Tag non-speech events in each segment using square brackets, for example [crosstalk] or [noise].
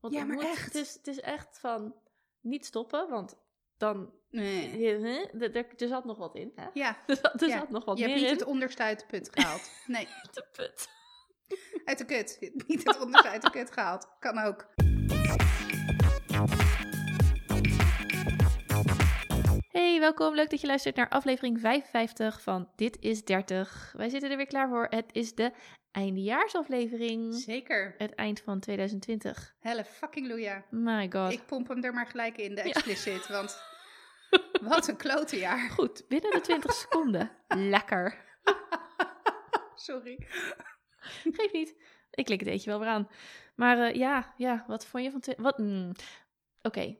Want Ja, het maar moet- echt. Het is, het is echt van niet stoppen, want dan... Nee. je- Er, er, zat nog wat in, hè? Ja, [laughs] Er zat, er Ja, zat nog wat je hebt meer niet in. het onderste uit de put [laughs] gehaald. Nee, De put. uit de kut. Je [laughs] hebt Niet het onderste uit de kut gehaald. Kan ook. Hey, welkom. Leuk dat je luistert naar aflevering 55 van Dit is 30. Wij zitten er weer klaar voor. Het is de eindejaarsaflevering. Zeker. Het eind van 2020. Helle fucking loeja. My god. Ik pomp hem er maar gelijk in, de Ja. explicit. Want [laughs] wat een klote jaar. Goed, binnen de 20 seconden. Lekker. [laughs] Sorry. Geef niet. Ik klik het eetje wel weer aan. Maar eh, ja, ja, wat vond je van... Wat? mm, Oké.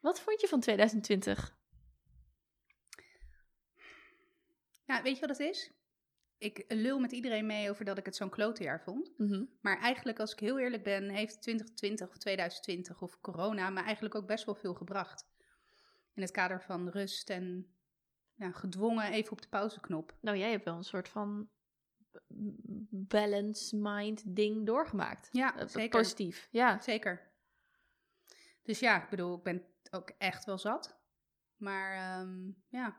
Wat vond je van 2020? Ja, weet je wat het is? Ik lul met iedereen mee over dat ik het zo'n klote jaar vond. Mhm. Maar eigenlijk, als ik heel eerlijk ben, heeft 2020 of 2020 of corona me eigenlijk ook best wel veel gebracht. In het kader van rust en ja, gedwongen even op de pauzeknop. Nou, jij hebt wel een soort van balance mind ding doorgemaakt. Ja, Eh, zeker. Positief, ja. Zeker. Dus ja, ik bedoel, ik ben ook echt wel zat. Maar ehm, ja,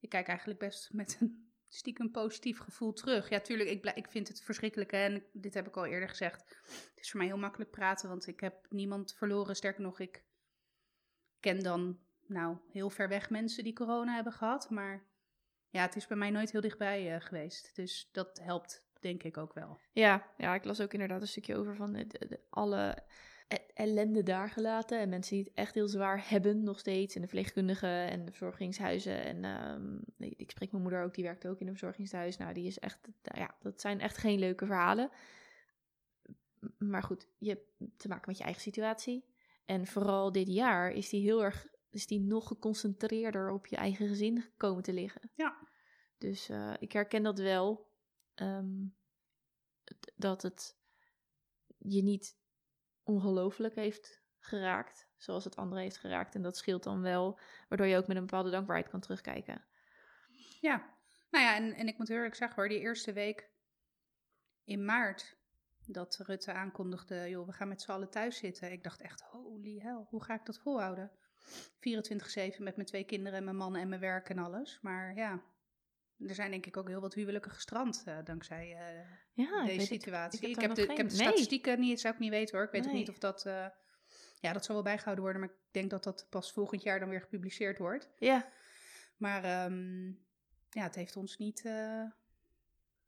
ik kijk eigenlijk best met een stiekem positief gevoel terug. Ja, tuurlijk, ik, ik vind het verschrikkelijk. hè, En dit heb ik al eerder gezegd. Het is voor mij heel makkelijk praten, want ik heb niemand verloren. Sterker nog, ik ken dan nou heel ver weg mensen die corona hebben gehad. Maar ja, het is bij mij nooit heel dichtbij eh, geweest. Dus dat helpt, denk ik ook wel. Ja, ja, ik las ook inderdaad een stukje over van de, alle ellende daar gelaten. En mensen die het echt heel zwaar hebben nog steeds. En de verpleegkundigen en de verzorgingshuizen. En ehm, ik spreek mijn moeder ook, die werkt ook in een verzorgingshuis. Nou, die is echt, nou ja, dat zijn echt geen leuke verhalen. Maar goed, je hebt te maken met je eigen situatie. En vooral dit jaar is die heel erg, is die nog geconcentreerder op je eigen gezin komen te liggen. Ja. Dus eh, ik herken dat wel. ehm, dat het je niet ongelooflijk heeft geraakt, zoals het andere heeft geraakt. En dat scheelt dan wel, waardoor je ook met een bepaalde dankbaarheid kan terugkijken. Ja, nou ja, en, en ik moet eerlijk zeggen hoor, die eerste week in maart dat Rutte aankondigde, joh, we gaan met z'n allen thuis zitten. Ik dacht echt, holy hell, hoe ga ik dat volhouden? 24-7 met mijn twee kinderen en mijn man en mijn werk en alles. Maar ja, er zijn denk ik ook heel wat huwelijken gestrand eh, dankzij eh, Ja, deze het. situatie. ik Ik, heb de, ik heb de nee. statistieken niet, zou ik niet weten hoor. Ik weet ook niet of dat, eh, ja, dat zal wel bijgehouden worden, maar ik denk dat dat pas volgend jaar dan weer gepubliceerd wordt. Ja, Maar ehm, ja, het heeft ons niet,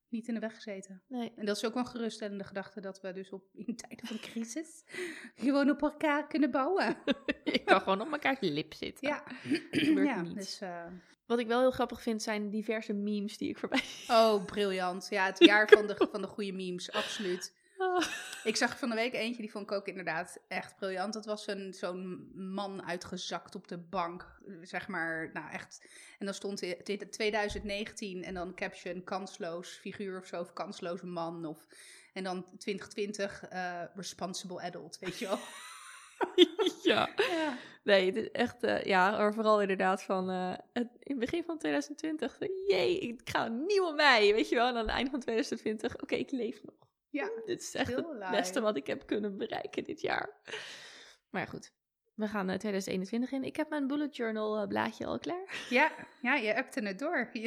niet in de weg gezeten. nee. En dat is ook wel een geruststellende gedachte dat we dus op, in tijden van crisis [laughs] gewoon op elkaar kunnen bouwen. [laughs] ik kan gewoon op elkaar lip zitten. Ja, gebeurt ja niet. dus, Wat ik wel heel grappig vind, zijn diverse memes die ik voorbij oh, briljant. Ja, het [laughs] jaar van de, van de goede memes, absoluut. Oh. Ik zag van de week eentje, die vond ik ook inderdaad echt briljant. Dat was een, zo'n man uitgezakt op de bank, zeg maar, nou echt. En dan stond dit 2019 en dan caption kansloos figuur of zo, of kansloze man. Of, en dan 2020 eh, responsible adult, weet je wel. [laughs] [laughs] ja. Ja. Nee, het is echt, eh, ja, vooral inderdaad van eh, het, in het begin van 2020, van, jee, ik ga een nieuwe mei, weet je wel. En aan het einde van 2020, oké, ik leef nog. Ja, Dit is echt het beste wat ik heb kunnen bereiken dit jaar. Maar ja, goed, we gaan eh, 2021 in. Ik heb mijn bullet journal blaadje al klaar. ja, ja, je appte het door. Je,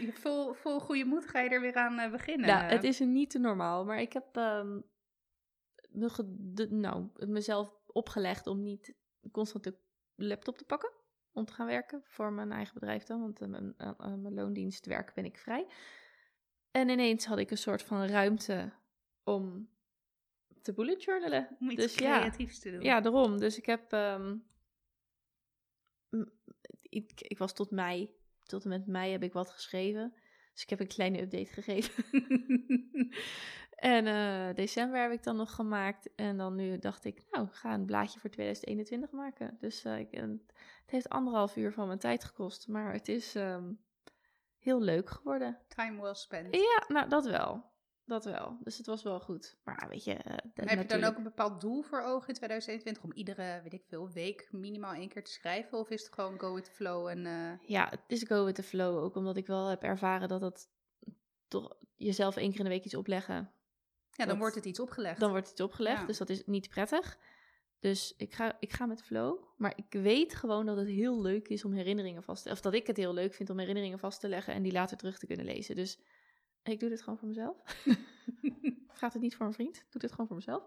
je vol, vol goede moed ga je er weer aan beginnen. Nou, het is niet te normaal, maar ik heb ge- de- nou, mezelf opgelegd om niet constant de laptop te pakken. Om te gaan werken voor mijn eigen bedrijf dan, want aan mijn, aan mijn loondienst werk ben ik vrij. En ineens had ik een soort van ruimte om te bullet journalen. Om iets dus ja, creatiefs te doen. ja, daarom. Dus ik heb. ehm, ik, ik was tot mei. Tot en met mei heb ik wat geschreven. Dus ik heb een kleine update gegeven. [laughs] en eh, december heb ik dan nog gemaakt. En dan nu dacht ik, nou, ga een blaadje voor 2021 maken. Dus eh, ik, het heeft anderhalf uur van mijn tijd gekost. Maar het is ehm, heel leuk geworden. Time well spent. Ja, nou, dat wel. Dat wel. Dus het was wel goed. Maar weet je. eh, Heb je dan ook een bepaald doel voor ogen in 2021 om iedere, weet ik veel, week minimaal één keer te schrijven? Of is het gewoon go with the flow en Ja, het is go with the flow. Ook omdat ik wel heb ervaren dat het toch jezelf één keer in de week iets opleggen. Ja, dan Dat- wordt het iets opgelegd. Dan wordt het opgelegd, Ja. dus dat is niet prettig. Dus ik ga, ik ga met flow. Maar ik weet gewoon dat het heel leuk is om herinneringen vast te Of dat ik het heel leuk vind om herinneringen vast te leggen en die later terug te kunnen lezen. Dus ik doe dit gewoon voor mezelf. [laughs] Gaat het niet voor een vriend, doe dit gewoon voor mezelf.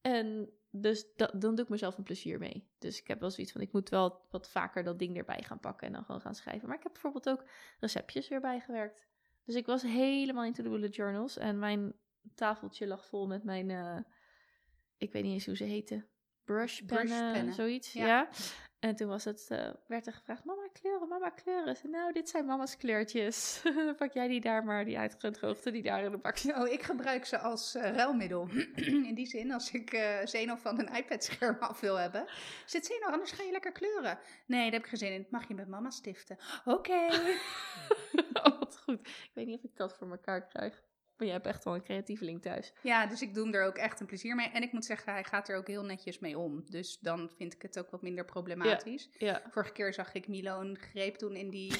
En dus dat, dan doe ik mezelf een plezier mee. Dus ik heb wel zoiets van, ik moet wel wat vaker dat ding erbij gaan pakken en dan gewoon gaan schrijven. Maar ik heb bijvoorbeeld ook receptjes weer bijgewerkt. Dus ik was helemaal into de bullet journals. En mijn tafeltje lag vol met mijn, eh, ik weet niet eens hoe ze heten, brushpennen, Brushpennen, zoiets. ja. Ja. En toen was het, eh, werd er gevraagd, mama kleuren, mama kleuren. Zei, nou, dit zijn mama's kleurtjes. [laughs] Dan pak jij die daar maar, die uitgedroogde, die daar in de bak zit. Oh, ik gebruik ze als eh, ruilmiddel. [clears throat] In die zin, als ik eh Zeno van een iPad-scherm af wil hebben. Zit Zeno, anders ga je lekker kleuren. Nee, daar heb ik geen zin in. Mag je met mama stiften? Oké. [laughs] oh, wat goed. Ik weet niet of ik dat voor elkaar krijg. Jij hebt echt wel een creatieveling thuis. Ja, dus ik doe hem er ook echt een plezier mee. En ik moet zeggen, hij gaat er ook heel netjes mee om. Dus dan vind ik het ook wat minder problematisch. Ja. Vorige keer zag ik Milo een greep doen in die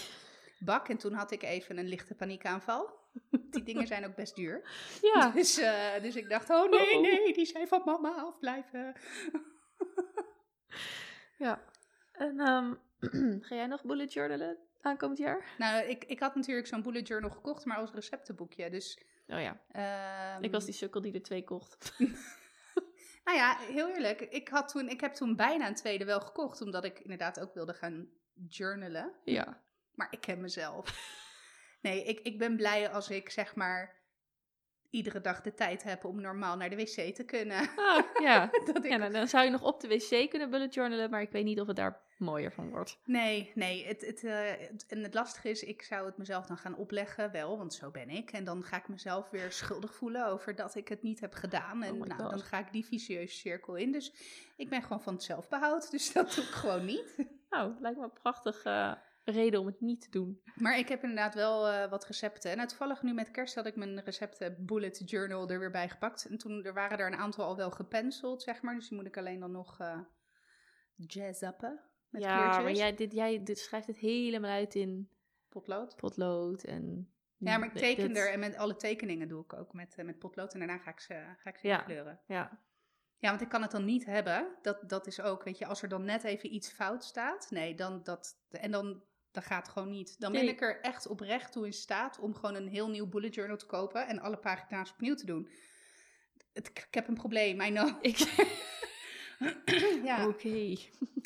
bak. En toen had ik even een lichte paniekaanval. Die dingen zijn ook best duur. [laughs] Ja. Dus, eh, dus ik dacht, oh nee, Oh. nee, die zijn van mama afblijven. [laughs] ja. En ehm, [clears throat] ga jij nog bullet journalen aankomend jaar? Nou, ik, ik had natuurlijk zo'n bullet journal gekocht, maar als receptenboekje. Dus, Oh ja. ehm, Ik was die sukkel die er twee kocht. [laughs] Nou ja, heel eerlijk. Ik, had toen, ik heb toen bijna een tweede wel gekocht, omdat ik inderdaad ook wilde gaan journalen. Ja. Maar ik ken mezelf. Nee, ik, ik ben blij als ik zeg maar iedere dag de tijd heb om normaal naar de wc te kunnen. Ah, ja. [laughs] Dat ik ja dan zou je nog op de wc kunnen bullet journalen, maar ik weet niet of het daar mooier van wordt. Nee, nee. Het, het, eh, het- en het lastige is, ik zou het mezelf dan gaan opleggen, wel, want zo ben ik. En dan ga ik mezelf weer schuldig voelen over dat ik het niet heb gedaan. En Oh my nou, dan ga ik die vicieuze cirkel in. Dus ik ben gewoon van het zelfbehoud, dus dat doe ik gewoon niet. Nou, lijkt me een prachtige reden om het niet te doen. Maar ik heb inderdaad wel eh, wat recepten. En toevallig nu met kerst had ik mijn recepten bullet journal er weer bij gepakt. En toen er waren er een aantal al wel gepenciled, zeg maar. Dus die moet ik alleen dan nog eh jazz-uppen met ja, maar jij, dit, jij dit schrijft het helemaal uit in Potlood. potlood en... Ja, maar ik teken dit- er en met alle tekeningen doe ik ook met, eh, met potlood. En daarna ga ik ze, ga ik ze Ja. kleuren. Ja, Ja, want ik kan het dan niet hebben. Dat, dat is ook, weet je, als er dan net even iets fout staat. Nee, dan dat. En dan, dat gaat gewoon niet. Dan ben ik er echt oprecht toe in staat om gewoon een heel nieuw bullet journal te kopen. En alle pagina's opnieuw te doen. Het, ik heb een probleem, I know. ik... [laughs] ja, Oké.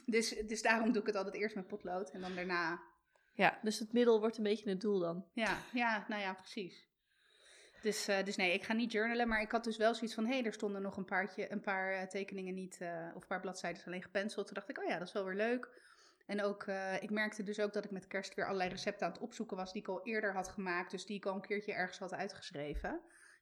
dus, dus daarom doe ik het altijd eerst met potlood. En dan daarna Ja, dus het middel wordt een beetje het doel dan. Ja, ja, nou ja, precies. Dus, eh, dus nee, ik ga niet journalen, maar ik had dus wel zoiets van, hé, hey, er stonden nog een, paartje, een paar eh, tekeningen niet, eh, of een paar bladzijden alleen gepenceld. Toen dacht ik, oh ja, dat is wel weer leuk. En ook, eh, ik merkte dus ook dat ik met kerst weer allerlei recepten aan het opzoeken was die ik al eerder had gemaakt, dus die ik al een keertje ergens had uitgeschreven.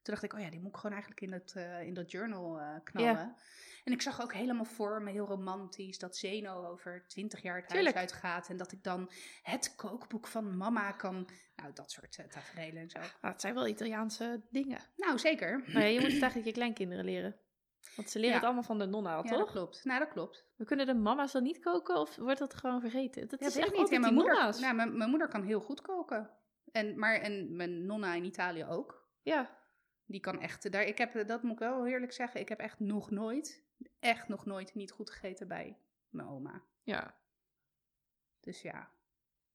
Toen dacht ik, oh ja, die moet ik gewoon eigenlijk in dat, eh, in dat journal eh, knallen. En ik zag ook helemaal voor me, heel romantisch, dat Zeno over twintig jaar het Tuurlijk. huis uitgaat. En dat ik dan het kookboek van mama kan, nou, dat soort uh, tafereelen en zo. Ah, het zijn wel Italiaanse dingen. Nou, zeker. Maar ja, je moet het eigenlijk je kleinkinderen leren. Want ze leren Ja. het allemaal van de nonna al, Ja, dat toch? klopt. Nou, dat klopt. We kunnen de mama's dan niet koken of wordt dat gewoon vergeten? Dat Ja, is echt niet. Ja, mijn, moeder, nonna's. nou, mijn, mijn moeder kan heel goed koken. En, maar, en mijn nonna in Italië ook. Ja, Die kan echt, daar, ik heb, dat moet ik wel eerlijk zeggen, ik heb echt nog nooit, echt nog nooit niet goed gegeten bij mijn oma. ja. Dus ja,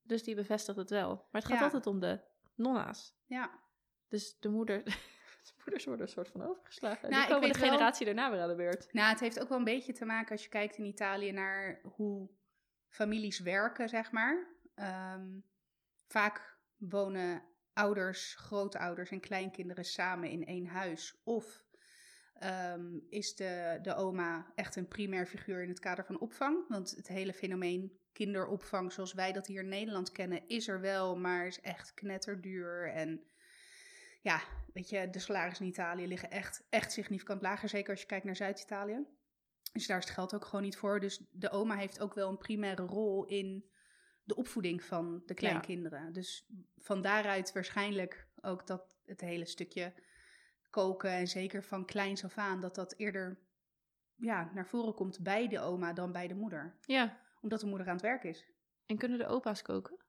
Dus die bevestigt het wel. Maar het gaat altijd om de nonna's. ja. Dus de moeder... [laughs] De moeders worden een soort van overgeslagen. Nou, ik komen de wel- generatie daarna weer aan de beurt. Nou, het heeft ook wel een beetje te maken als je kijkt in Italië naar hoe families werken, zeg maar. Ehm, vaak wonen ouders, grootouders en kleinkinderen samen in één huis. Of ehm, is de, de oma echt een primair figuur in het kader van opvang? Want het hele fenomeen kinderopvang zoals wij dat hier in Nederland kennen, is er wel, maar is echt knetterduur. En ja, weet je, de salarissen in Italië liggen echt, echt significant lager. Zeker als je kijkt naar Zuid-Italië. Dus daar is het geld ook gewoon niet voor. Dus de oma heeft ook wel een primaire rol in de opvoeding van de kleinkinderen. Dus van daaruit waarschijnlijk ook dat het hele stukje koken en zeker van kleins af aan, dat dat eerder ja, naar voren komt bij de oma dan bij de moeder. Ja. Omdat de moeder aan het werk is. En kunnen de opa's koken?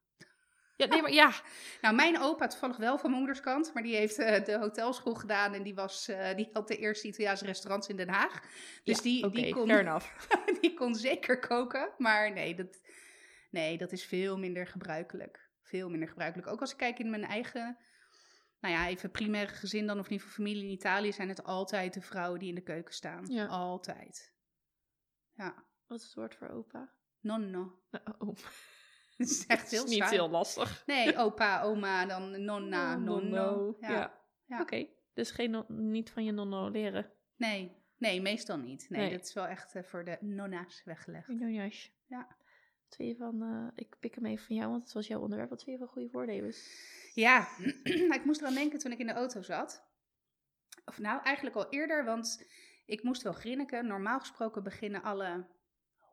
Ja, nee, maar ja. Nou, mijn opa toevallig wel van mijn moeders kant, maar die heeft eh, de hotelschool gedaan en die, was, eh, die had de eerste Italiaanse restaurants in Den Haag. Dus Ja, die, oké, die, kon, [laughs] die kon zeker koken, maar nee dat, nee, dat is veel minder gebruikelijk. Veel minder gebruikelijk. Ook als ik kijk in mijn eigen, nou ja, even primaire gezin dan, of in ieder geval familie in Italië, zijn het altijd de vrouwen die in de keuken staan. Ja. Altijd. Ja, Wat is het woord voor opa? nonno. Oh, [laughs] Het is echt heel is niet heel lastig. Nee, opa, oma, dan nonna, Oh, nonno. Ja. Ja. Ja. Oké, dus geen no- niet van je nonno leren. Nee, nee, meestal niet. Nee, Nee. dat is wel echt eh, voor de nonna's weggelegd. Nonjas. Ja. Je van, eh, ik pik hem even van jou, want het was jouw onderwerp. Wat vind je van goede voornemens? Ja, [clears throat] ik moest eraan denken toen ik in de auto zat. Of nou, eigenlijk al eerder, want ik moest wel grinniken. Normaal gesproken beginnen alle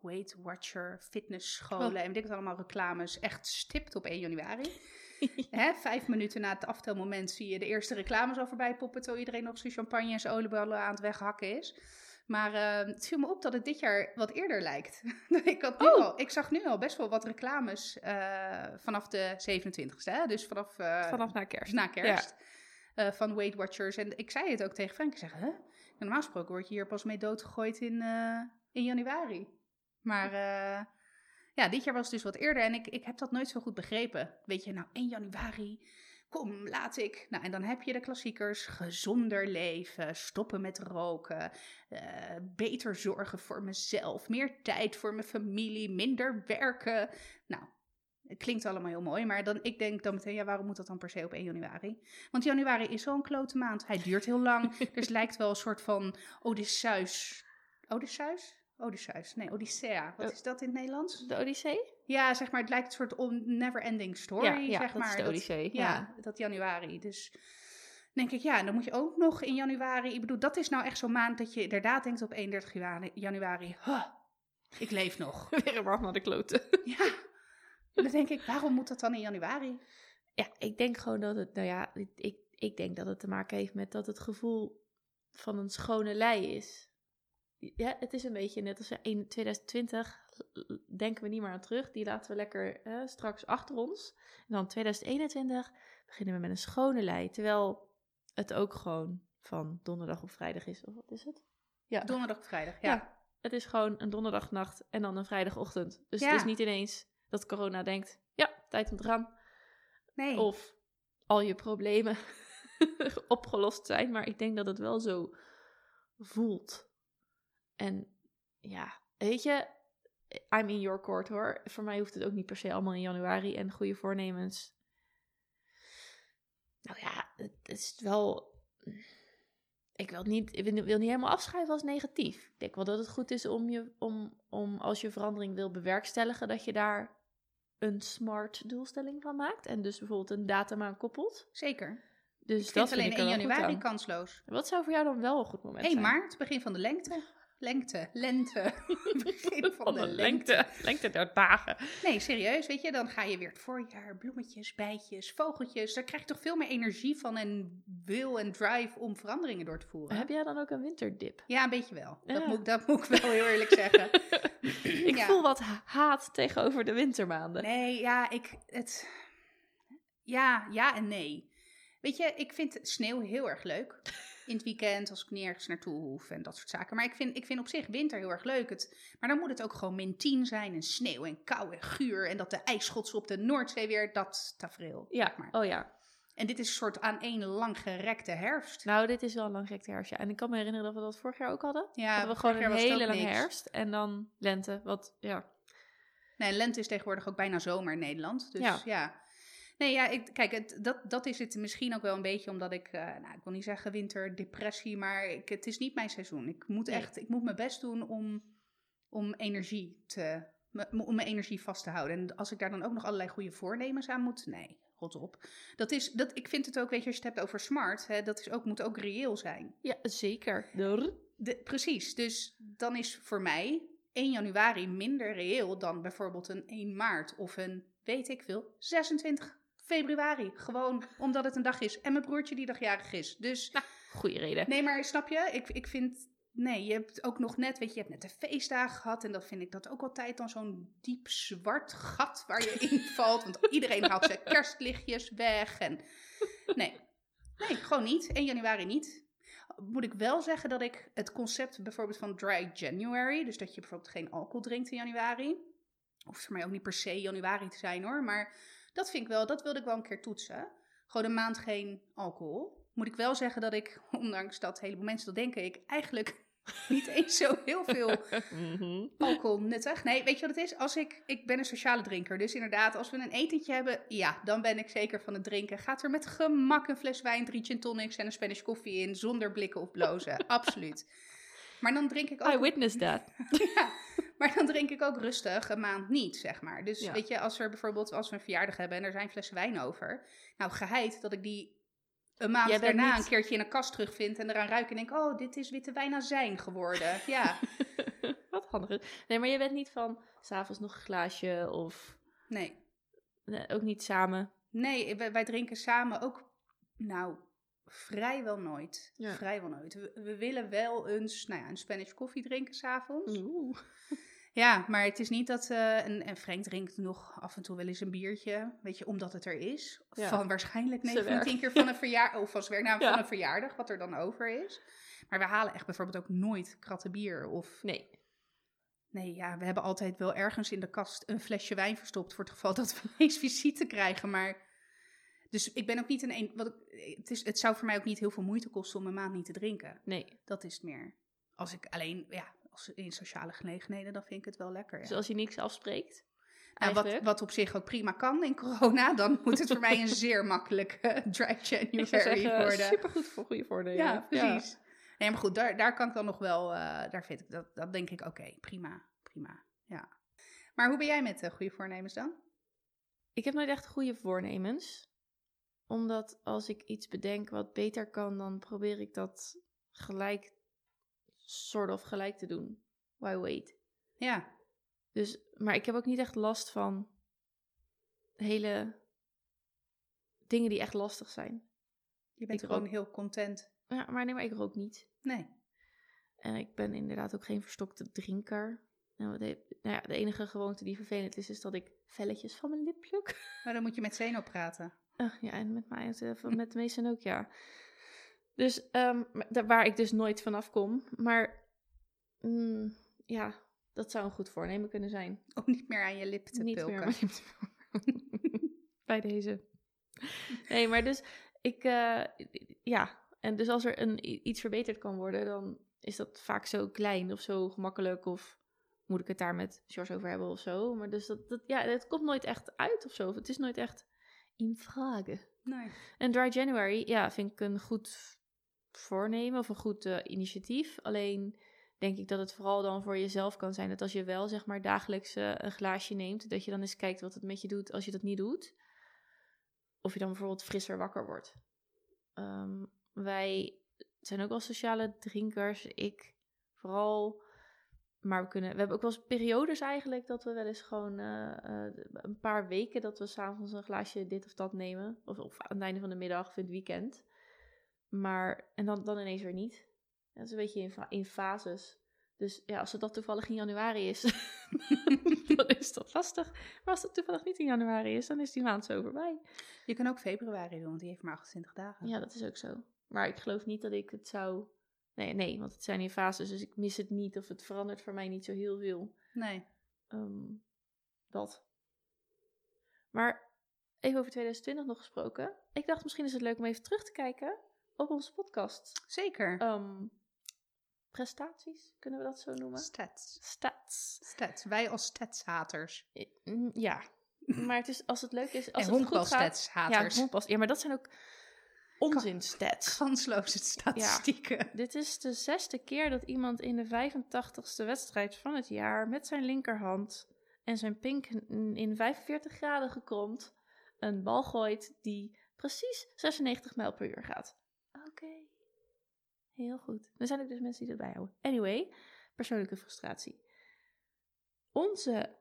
Weight Watcher, fitnessscholen Oh. en weet ik het allemaal, reclames echt stipt op 1 januari. [laughs] Hè, vijf minuten na het aftelmoment zie je de eerste reclames al voorbij poppen, terwijl iedereen nog zijn champagne en zijn oliebollen aan het weghakken is. Maar eh, het viel me op dat het dit jaar wat eerder lijkt. [laughs] ik, had nu Oh. al, ik zag nu al best wel wat reclames eh, vanaf de 27e, hè? dus vanaf, eh, Vanaf na kerst. na kerst. eh, van Weight Watchers. En ik zei het ook tegen Frank. Ik zeg, hè? Normaal gesproken word je hier pas mee doodgegooid in, in januari. Maar eh, ja, dit jaar was het dus wat eerder. En ik, ik heb dat nooit zo goed begrepen. Weet je, nou 1 januari, kom, laat ik. Nou, en dan heb je de klassiekers. Gezonder leven, stoppen met roken. eh, beter zorgen voor mezelf. Meer tijd voor mijn familie, minder werken. Nou, het klinkt allemaal heel mooi, maar dan, ik denk dan meteen, ja, waarom moet dat dan per se op 1 januari? Want januari is zo'n klote maand. Hij duurt heel lang. dus [laughs] het lijkt wel een soort van Odysseus. Odysseus? Odysseus. Nee, Odyssea. Wat Oh. is dat in het Nederlands? De Odyssee? Ja, zeg maar, het lijkt een soort on- never-ending story, Ja, ja, zeg dat is maar. de Odyssee, ja, ja. dat januari. Dus denk ik, ja, dan moet je ook nog in januari... Ik bedoel, dat is nou echt zo'n maand dat je inderdaad denkt op 31 janu- januari... "Huh, ik leef nog. [laughs] Weer een warm naar de kloten. [laughs] ja. En dan denk ik, waarom moet dat dan in januari? Ja, ik denk gewoon dat het, nou ja, ik- ik, ik denk dat het te maken heeft met dat het gevoel van een schone lei is. Ja, het is een beetje net als in 2020, denken we niet meer aan terug. Die laten we lekker eh, straks achter ons. En dan 2021 beginnen we met een schone lei. Terwijl het ook gewoon van donderdag op vrijdag is. Of wat is het? Ja, Donderdag of vrijdag, ja. ja. het is gewoon een donderdagnacht en dan een vrijdagochtend. Dus Ja. het is niet ineens dat corona denkt, ja, tijd om te gaan. Nee. Of al je problemen [laughs] opgelost zijn. Maar ik denk dat het wel zo voelt. En ja, weet je, I'm in your court hoor. Voor mij hoeft het ook niet per se allemaal in januari en goede voornemens. Nou ja, het is wel. Ik wil, niet, ik wil niet helemaal afschrijven als negatief. Ik denk wel dat het goed is om, je, om, om als je verandering wil bewerkstelligen, dat je daar een smart doelstelling van maakt. En dus bijvoorbeeld een datum aan koppelt. Zeker. Dus Ik dat vind alleen vind ik er 1 wel goed januari kansloos. Wat zou voor jou dan wel een goed moment 1 zijn? maart, begin van de lengte. Lengte, lente. [laughs] begin Van de lengte, lengte der dagen. Nee, serieus, weet je, dan ga je weer het voorjaar, bloemetjes, bijtjes, vogeltjes. Daar krijg je toch veel meer energie van en wil en drive om veranderingen door te voeren. Heb jij dan ook een winterdip? Ja, een beetje wel. Dat, moet, ik- dat moet ik wel heel eerlijk zeggen. [laughs] ik Ja. voel wat ha- haat tegenover de wintermaanden. Nee, ja, ik, het, ja, ja en nee. Weet je, ik vind sneeuw heel erg leuk. In het weekend, als ik nergens naartoe hoef en dat soort zaken. Maar ik vind, ik vind op zich winter heel erg leuk. Het, maar dan moet het ook gewoon min 10 zijn en sneeuw en kou en guur. En dat de ijsschots op de Noordzee weer, dat tafereel. Ja, zeg maar. oh ja. En dit is een soort aan één lang gerekte herfst. Nou, dit is wel een langrekte herfst. Ja. En ik kan me herinneren dat we dat vorig jaar ook hadden. ja, hadden we gewoon een hele lange herfst. En dan lente. Wat, ja. Nee, lente is tegenwoordig ook bijna zomer in Nederland. Dus Ja. ja. Nee, ja, ik, kijk, het, dat, dat is het misschien ook wel een beetje omdat ik, eh, nou, ik wil niet zeggen winterdepressie, maar ik, het is niet mijn seizoen. Ik moet Nee. echt, ik moet mijn best doen om, om energie te, om mijn energie vast te houden. En als ik daar dan ook nog allerlei goede voornemens aan moet, nee, rot op. Dat is, dat, ik vind het ook, weet je, als je het hebt over smart, hè, dat is ook, moet ook reëel zijn. Ja, zeker. De, precies, dus dan is voor mij 1 januari minder reëel dan bijvoorbeeld een 1 maart of een, weet ik veel, 26 februari. Gewoon omdat het een dag is en mijn broertje die dagjarig is. Dus Goeie reden. nee, maar snap je? Ik, ik vind Nee, je hebt ook nog net, weet je, je hebt net de feestdagen gehad. En dan vind ik dat ook altijd dan zo'n diep zwart gat waar je in [laughs] valt. Want iedereen haalt zijn kerstlichtjes weg. En nee, nee, gewoon niet. 1 januari niet. Moet ik wel zeggen dat ik het concept bijvoorbeeld van dry January, dus dat je bijvoorbeeld geen alcohol drinkt in januari, hoeft voor mij ook niet per se januari te zijn hoor, maar dat vind ik wel, dat wilde ik wel een keer toetsen. Gewoon een maand geen alcohol. Moet ik wel zeggen dat ik, [laughs] ondanks dat heleboel mensen dat denken, ik eigenlijk [laughs] niet eens zo heel veel Mhm. alcohol nuttig. Nee, weet je wat het is? Als ik, ik ben een sociale drinker. Dus inderdaad, als we een etentje hebben, ja, dan ben ik zeker van het drinken. Gaat er met gemak een fles wijn, drie gin tonics en een Spanish koffie in, zonder blikken of blozen. [laughs] Absoluut. Maar dan drink ik ook... I witnessed that. ja, maar dan drink ik ook rustig een maand niet, zeg maar. Dus Ja. weet je, als er bijvoorbeeld, als we een verjaardag hebben en er zijn flessen wijn over. Nou, geheid dat ik die een maand daarna niet- een keertje in een kast terugvind en eraan ruik en denk, oh, dit is witte wijnazijn geworden. [laughs] Ja, Wat handig. Nee, maar je bent niet van s'avonds nog een glaasje of nee. nee, ook niet samen. Nee, wij, wij drinken samen ook, nou, vrijwel nooit. Ja. Vrijwel nooit. We, we willen wel eens, nou ja, een Spanish koffie drinken s'avonds. Oeh. Ja, maar het is niet dat, eh en, en Frank drinkt nog af en toe wel eens een biertje, weet je, omdat het er is. Ja. Van waarschijnlijk Zijn 9 van de werk. 10 keer van een [laughs] verjaardag, of van zijn werk, nou, Ja. van een verjaardag, wat er dan over is. Maar we halen echt bijvoorbeeld ook nooit kratten bier of... Nee. Nee, ja, we hebben altijd wel ergens in de kast een flesje wijn verstopt voor het geval dat we [laughs] ineens visite krijgen. Maar dus ik ben ook niet een, een wat ik, het, is, het zou voor mij ook niet heel veel moeite kosten om een maand niet te drinken. Nee. Dat is het meer. Als ik alleen, ja, als in sociale gelegenheden, dan vind ik het wel lekker. Ja. Dus als je niks afspreekt. Nou, wat, wat op zich ook prima kan in corona, dan moet het voor mij een [laughs] zeer makkelijke dry ik zou January zeggen, worden. supergoed voor goede voordelen. Ja, precies. Nee, maar goed, daar, daar kan ik dan nog wel, eh, daar vind ik, dat, dat denk ik, oké, prima, prima, ja. Maar hoe ben jij met de goede voornemens dan? Ik heb nooit echt goede voornemens. Omdat als ik iets bedenk wat beter kan, dan probeer ik dat gelijk, soort of gelijk te doen. Why wait? Ja, Dus, maar ik heb ook niet echt last van hele dingen die echt lastig zijn. je bent Ik gewoon rook. heel content. Ja, maar nee, maar ik rook niet. Nee, En ik ben inderdaad ook geen verstokte drinker. Nou, de, nou ja, de enige gewoonte die vervelend is, is dat ik velletjes van mijn lip pluk. maar dan moet je met Zeno praten. Ugh, ja, en met mij, met de meesten ook, ja. Dus daar- waar ik dus nooit vanaf kom. Maar mm, ja, dat zou een goed voornemen kunnen zijn. Om niet meer aan je lip te Niet pulken. meer mijn lip te pulken. [laughs] Bij deze. Nee, maar dus ik, eh, ja. En dus als er een, iets verbeterd kan worden, dan is dat vaak zo klein of zo gemakkelijk. Of moet ik het daar met George over hebben of zo. Maar dus dat, dat ja, het komt nooit echt uit of zo. Het is nooit echt in vragen. Nee. En Dry January, ja, vind ik een goed voornemen of een goed eh, initiatief. Alleen denk ik dat het vooral dan voor jezelf kan zijn dat als je wel zeg maar dagelijks eh, een glaasje neemt, dat je dan eens kijkt wat het met je doet als je dat niet doet. Of je dan bijvoorbeeld frisser wakker wordt. Ehm, wij zijn ook wel sociale drinkers. Ik vooral. Maar we kunnen. We hebben ook wel eens periodes eigenlijk dat we wel eens gewoon eh, een paar weken dat we s'avonds een glaasje dit of dat nemen. Of, of aan het einde van de middag of het weekend. Maar, en dan, dan ineens weer niet. Dat is een beetje in, in fases. Dus ja, als het dat toevallig in januari is, [laughs] dan is dat lastig. Maar als het toevallig niet in januari is, dan is die maand zo voorbij. Je kan ook februari doen, want die heeft maar 28 dagen. Ja, dat is ook zo. Maar ik geloof niet dat ik het zou... Nee, nee, want het zijn in fases, dus ik mis het niet. Of het verandert voor mij niet zo heel veel. Nee. Ehm, dat. Maar even over 2020 nog gesproken. Ik dacht misschien is het leuk om even terug te kijken op onze podcast. Zeker. Ehm, prestaties, kunnen we dat zo noemen? Stats. Stats. Stats. Wij als statshaters. Mm, Ja, maar het is, als het leuk is, als en het goed gaat... Ja, honkbalstatshaters. honkbal- ja, maar dat zijn ook onzin stats. Kansloze statistieken. Dit is de zesde keer dat iemand in de 85ste wedstrijd van het jaar met zijn linkerhand en zijn pink in 45 graden gekromd een bal gooit die precies 96 mijl per uur gaat. Heel goed. Er zijn ook dus mensen die dat bijhouden. Anyway, persoonlijke frustratie. Onze.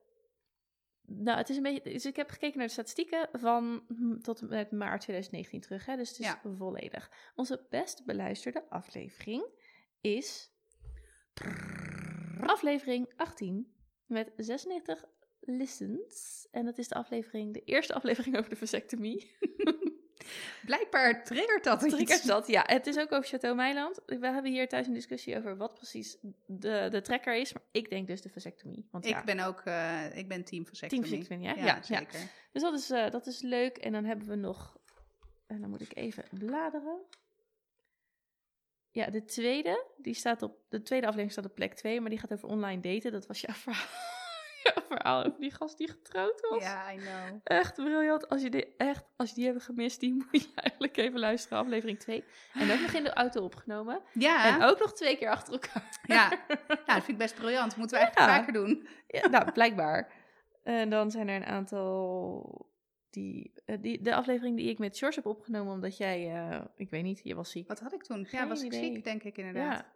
Nou, het is een beetje. Dus ik heb gekeken naar de statistieken van hm, tot en met maart 2019 terug. Hè, dus het is Ja. volledig. Onze best beluisterde aflevering is Aflevering 18 met 96 listens. En dat is de aflevering, de eerste aflevering over de vasectomie. [laughs] Blijkbaar triggert dat iets. Triggert dat? Ja, het is ook over Chateau Meiland. We hebben hier thuis een discussie over wat precies de, de trekker is. Maar ik denk dus de vasectomie. Want ja, Ik ben ook, eh, ik ben team vasectomie. team vasectomie, ja? Ja, Ja, ja. zeker. Dus dat is, eh, dat is leuk. En dan hebben we nog... En dan moet ik even bladeren. Ja, de tweede, die staat op... De tweede aflevering staat op plek 2, maar die gaat over online daten. Dat was jouw [laughs] verhaal, [laughs] verhaal over die gast die getrouwd was. Ja, I know. Echt briljant. Als je die, echt, als je die hebben gemist, die [laughs] moet je eigenlijk even luisteren. Aflevering 2. En ook nog in de auto opgenomen. Ja, En ook nog twee keer achter elkaar. ja. ja, dat vind ik best briljant. Moeten we eigenlijk Ja. vaker doen. Ja, nou, blijkbaar. En dan zijn er een aantal... Die, eh, die, de aflevering die ik met George heb opgenomen, omdat jij, eh, ik weet niet, je was ziek. Wat had ik toen? Ja, was ik idee. ziek, denk ik inderdaad. Ja.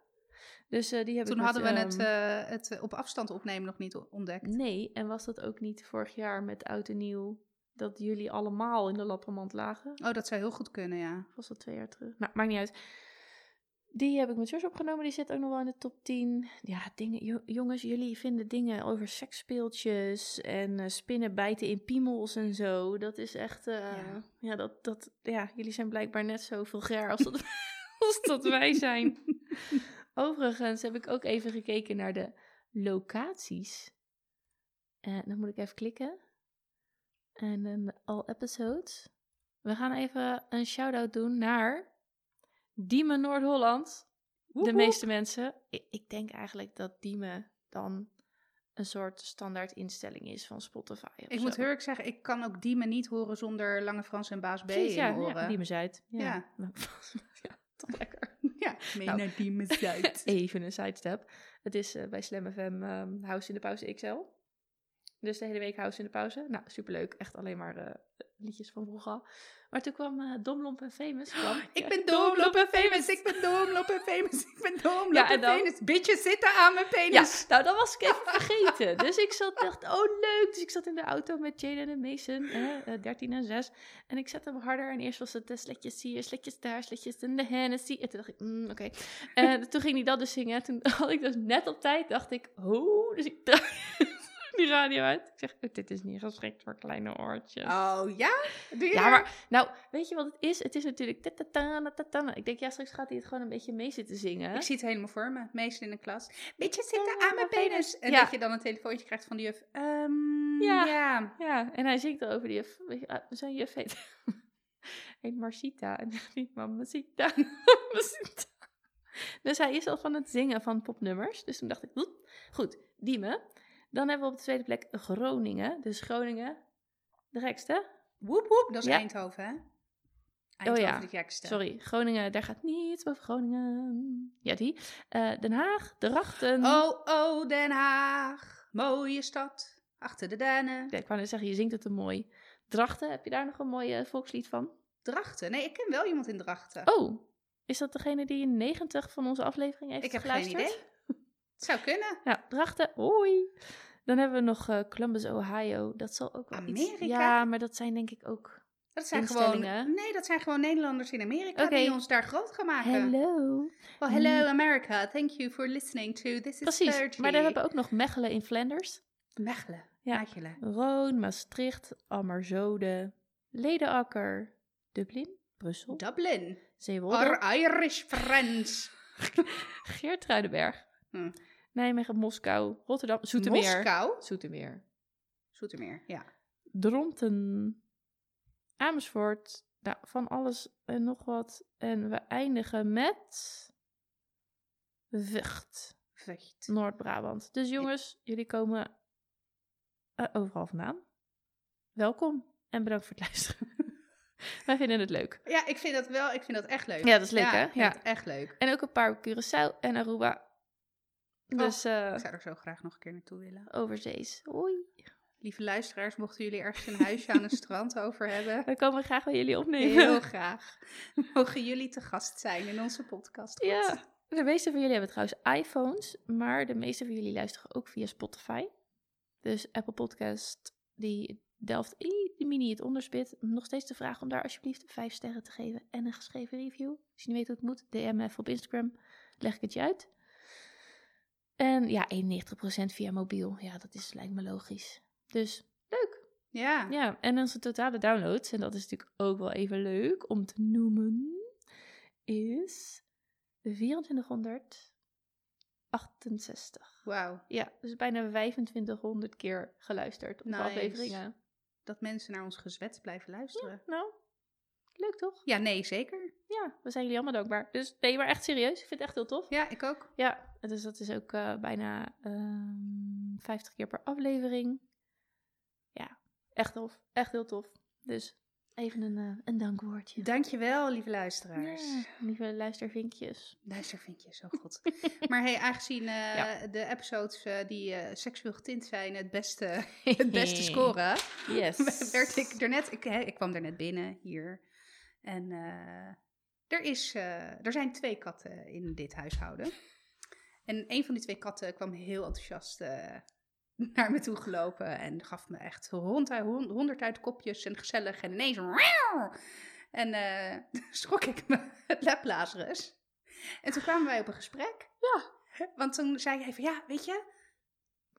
Dus eh, die heb Toen met, hadden we het, ehm, eh, het eh, op afstand opnemen nog niet ontdekt. Nee, en was dat ook niet vorig jaar met Oud en Nieuw, dat jullie allemaal in de lappermand lagen? Oh, dat zou heel goed kunnen, ja. Was dat twee jaar terug? Nou, maakt niet uit. Die heb ik met George opgenomen. Die zit ook nog wel in de top 10. Ja, dingen, jo- jongens, jullie vinden dingen over seksspeeltjes en eh, spinnen bijten in piemels en zo. Dat is echt, ja. Ja. dat, dat, ja, jullie zijn blijkbaar net zo vulgair als dat, [laughs] als dat wij zijn. [laughs] Overigens heb ik ook even gekeken naar de locaties. En dan moet ik even klikken. En dan all episodes. We gaan even een shout-out doen naar Diemen Noord-Holland. De meeste mensen. Ik, ik denk eigenlijk dat Diemen dan een soort standaard instelling is van Spotify. Ik zo. moet heel erg zeggen, ik kan ook Diemen niet horen zonder Lange Frans en Baas B Precies, in ja, Diemen Zuid. Ja. Ja. [laughs] Ja, toch lekker. Ja, mee Nou. naar Diemen [laughs] Zuid. Even een sidestep. Het is eh, bij Slam FM ehm, House in de Pauze XL. Dus de hele week House in de Pauze. Nou, superleuk. Echt alleen maar eh, liedjes van vroeger. Maar toen kwam eh Domlomp en Famous. Kwam. Ik ben doomlop en famous, ik ben doomlop en famous, ik ben doomlop Ja, en en dan- famous. Bitches zitten aan mijn Ja, penis. nou, dat was ik even [laughs] vergeten. Dus ik zat dacht, oh leuk. Dus ik zat in de auto met Jaden en Mason, eh, 13 en 6. En ik zette hem harder. En eerst was het de sletjes hier, sletjes daar, sletjes in de Hennessy. En toen dacht ik, mm, oké. En toen ging hij dat dus zingen. Toen had ik dus net op tijd, dacht ik, oh. Dus ik draai [laughs] die radio uit. Ik zeg, oh, dit is niet geschikt voor kleine oortjes. Oh ja? Doe je Ja, maar nou, weet je wat het is? Het is natuurlijk. Ik denk, ja, straks gaat hij het gewoon een beetje mee zitten zingen. Ik zie het helemaal voor me. Meestal in de klas. Bitches zitten aan mijn penis. En Ja. dat je dan een telefoontje krijgt van de juf. Ehm, Ja. ja. Ja, en hij zingt erover die juf. Ah, zijn juf heet, [laughs] heet Marcita. En zegt niet Mamacita. [laughs] Mamacita. Dus hij is al van het zingen van popnummers. Dus toen dacht ik, goed, Diemen. Dan hebben we op de tweede plek Groningen. Dus Groningen, de gekste. Woep woep, dat is Ja. Eindhoven, hè? Eindhoven ja. de gekste. Sorry, Groningen, daar gaat niets boven Groningen. Ja, die. Eh, Den Haag, Drachten. Oh, oh, Den Haag. Mooie stad. Achter de dennen. Ja, ik wou net zeggen, je zingt het te mooi. Drachten, heb je daar nog een mooi eh, volkslied van? Drachten. Nee, ik ken wel iemand in Drachten. Oh, is dat degene die in 90 van onze aflevering heeft ik heb geen geluisterd? idee. Zou kunnen. Ja, Drachten, hoi. Dan hebben we nog eh, Columbus, Ohio. Dat zal ook wel iets... Amerika? Ja, maar dat zijn denk ik ook... Dat zijn gewoon, nee, dat zijn gewoon Nederlanders in Amerika die ons daar groot gaan maken. Hello. Well, hello America. Thank you for listening to This is Precies, 30. maar dan hebben we ook nog Mechelen in Flanders. Mechelen. Ja. Mechelen. Roon, Maastricht, Ammerzode, Ledenakker, Dublin, Brussel, Dublin. Zeewolde, Our Irish friends. [laughs] Geertruidenberg, Hm. Nijmegen, Moskou, Rotterdam, Zoetermeer. Moskou. Zoetermeer. Zoetermeer, ja. Dronten, Amersfoort, nou, van alles en nog wat. En we eindigen met Vught, Vught. Noord-Brabant. Dus jongens, jullie komen eh, overal vandaan. Welkom en bedankt voor het [laughs] luisteren. Wij vinden het leuk. Ja, ik vind dat wel, ik vind dat echt leuk. Ja, dat is leuk, hè? Ik vind Ja. echt leuk. En ook een paar Curaçao en Aruba. Dus eh Ik zou er zo graag nog een keer naartoe willen. overzees. Hoi. Lieve luisteraars, mochten jullie ergens een huisje aan een strand over hebben, [laughs] We komen graag bij jullie opnemen. heel graag. Mogen jullie te gast zijn in onze podcast. Ja. De meeste van jullie hebben trouwens iPhones, maar de meeste van jullie luisteren ook via Spotify. Dus Apple Podcast, die delft die mini het onderspit. Nog steeds de vraag om daar alsjeblieft vijf sterren te geven en een geschreven review. Als je niet weet hoe het moet, DM me even op Instagram, leg ik het je uit. En ja, 91% via mobiel. Ja, dat is, lijkt me logisch. Dus leuk. Ja. Ja, en onze totale downloads, en dat is natuurlijk ook wel even leuk om te noemen, is 2468. Wauw. Ja, dus bijna 2500 keer geluisterd op de afleveringen. Dat mensen naar ons gezwets blijven luisteren. Nou, leuk toch? Ja, nee, zeker. Ja, we zijn jullie allemaal dankbaar. Dus nee, maar echt serieus. Ik vind het echt heel tof. Ja, ik ook. Ja, dus dat is ook eh, bijna ehm 50 keer per aflevering. Ja, echt tof. Echt heel tof. Dus even een, eh, een dankwoordje. Dankjewel, lieve luisteraars. Ja, lieve luistervinkjes. Luistervinkjes, zo goed. [laughs] maar hey, aangezien eh, Ja. de episodes die seksueel getint zijn het beste, [laughs] het beste scoren, Yes. [laughs] werd ik er net, ik, ik kwam er net binnen hier. En eh, er, is, eh, er zijn twee katten in dit huishouden. [laughs] En een van die twee katten kwam heel enthousiast eh, naar me toe gelopen en gaf me echt honderd, honderd uit kopjes en gezellig en ineens en [laughs] schrok ik me [laughs] het laplazerus. En toen kwamen wij op een gesprek. Ja. Want toen zei hij van ja, weet je,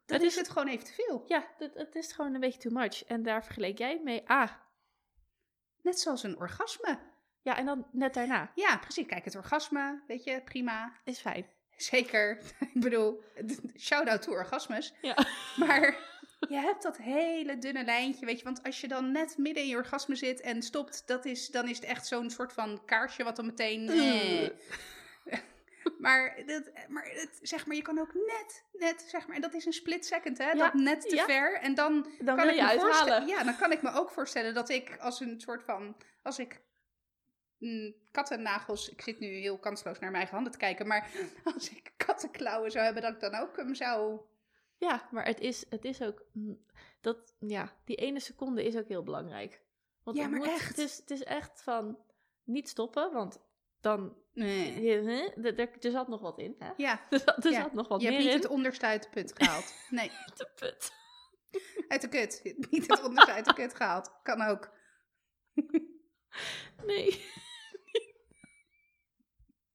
dan Het is het gewoon even te veel. Ja, het, het is gewoon een beetje too much. En daar vergeleek jij mee. Ah, Net zoals een orgasme. ja, en dan net daarna. Ja, precies. Kijk, het orgasme, weet je, prima. Is fijn. Zeker. [laughs] Ik bedoel, shout-out to orgasmes. Ja. [laughs] Maar je hebt dat hele dunne lijntje, weet je. Want als je dan net midden in je orgasme zit en stopt, dat is, dan is het echt zo'n soort van kaarsje wat dan meteen... Maar, dat, maar het, zeg maar, je kan ook net, net, zeg maar, en dat is een split second, hè, Ja, dat net te ja. ver. En dan, Dan kan ik je me uithalen. ja, dan kan ik me ook voorstellen dat ik als een soort van, als ik mm, kattennagels, ik zit nu heel kansloos naar mijn eigen handen te kijken, maar [laughs] als ik kattenklauwen zou hebben, dat ik dan ook hem zou, Ja, maar het is, het is ook. mm, Dat, ja, die ene seconde is ook heel belangrijk. Want Ja, maar moet- echt. Het is, het is echt van niet stoppen, want dan. nee. Er, er, er zat nog wat in. Hè? Ja, [laughs] Er, zat, er Ja, zat nog wat je hebt meer niet in. het onderste uit de put [laughs] gehaald. Nee, De put. [laughs] uit de kut. Niet het onderste uit de kut gehaald. Kan ook. Nee.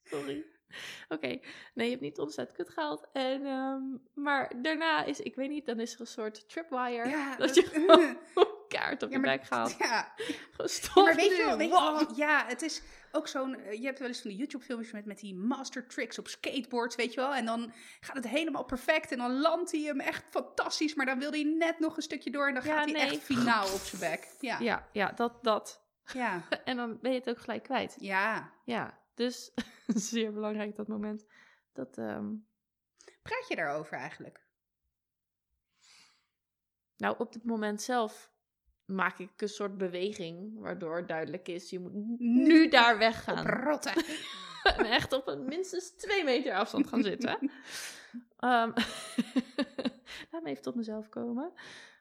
Sorry. [laughs] Oké, nee, je hebt niet het kut gehaald. En, ehm, maar daarna is, ik weet niet, dan is er een soort tripwire. Ja, [laughs] dat dat- je gewoon [laughs] kaart op Ja, je bek gaat. Ja, Gewoon stop Ja, maar weet je wel, weet je wel, ja, het is ook zo'n, eh, je hebt wel eens van die YouTube filmpjes met, met die master tricks op skateboards, weet je wel, en dan gaat het helemaal perfect en dan landt hij hem echt fantastisch, maar dan wil hij net nog een stukje door en dan gaat hij echt finaal op zijn bek. Ja, Ja, ja, dat, dat. ja. En dan ben je het ook gelijk kwijt. ja. Ja, dus [laughs] zeer belangrijk dat moment. Dat, ehm, Praat je daarover eigenlijk? nou, op het moment zelf maak ik een soort beweging, waardoor duidelijk is, je moet nu daar weggaan. Rotten. [laughs] en echt op een minstens twee meter afstand gaan zitten. Ehm, [laughs] laat me even tot mezelf komen.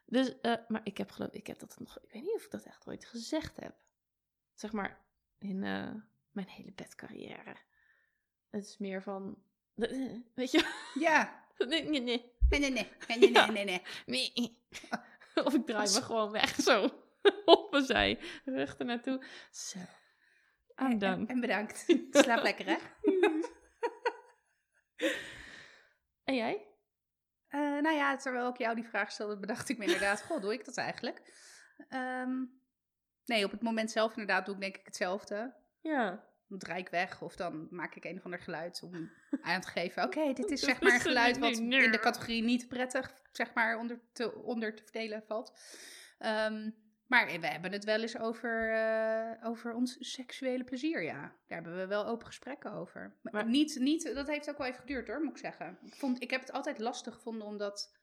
Dus, eh, maar ik heb geloof ik heb dat nog, ik weet niet of ik dat echt ooit gezegd heb. Zeg maar, in eh, mijn hele bedcarrière. Het is meer van, [laughs] weet je, Ja. [laughs] nee, nee, nee. Nee, nee, nee. Nee, nee, nee, nee. nee. Nee. [laughs] Of ik draai me gewoon weg zo. Op mijn zij. Rug er naartoe. Zo. I'm En, done. en bedankt. Slaap lekker, hè? En jij? Eh, nou ja, terwijl ik jou die vraag stelde, bedacht ik me inderdaad, goh, doe ik dat eigenlijk? Ehm, nee, op het moment zelf inderdaad doe ik denk ik hetzelfde. Ja. Draai ik weg of dan maak ik een of ander geluid om [laughs] aan te geven. Oké, dit is zeg maar een geluid wat in de categorie niet prettig, zeg maar, onder te, onder te verdelen valt. Ehm, maar we hebben het wel eens over, eh, over ons seksuele plezier, ja. Daar hebben we wel open gesprekken over. Maar Maar- niet, niet, dat heeft ook wel even geduurd hoor, moet ik zeggen. Ik, vond, ik heb het altijd lastig gevonden om dat...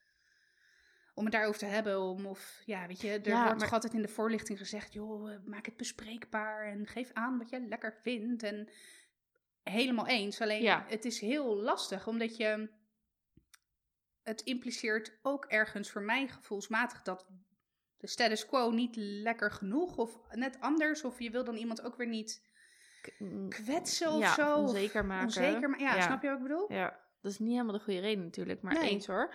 Om het daarover te hebben, om of, ja, weet je, er Ja, wordt maar- toch altijd in de voorlichting gezegd, joh, eh, maak het bespreekbaar en geef aan wat je lekker vindt. En helemaal eens, alleen Ja. het is heel lastig, omdat je, het impliceert ook ergens voor mij gevoelsmatig dat de status quo niet lekker genoeg of net anders, of je wil dan iemand ook weer niet kwetsen of ja, zo. onzeker maken. Onzeker, maar ja, Ja. snap je wat ik bedoel? Ja, dat is niet helemaal de goede reden natuurlijk, maar Nee. eens hoor.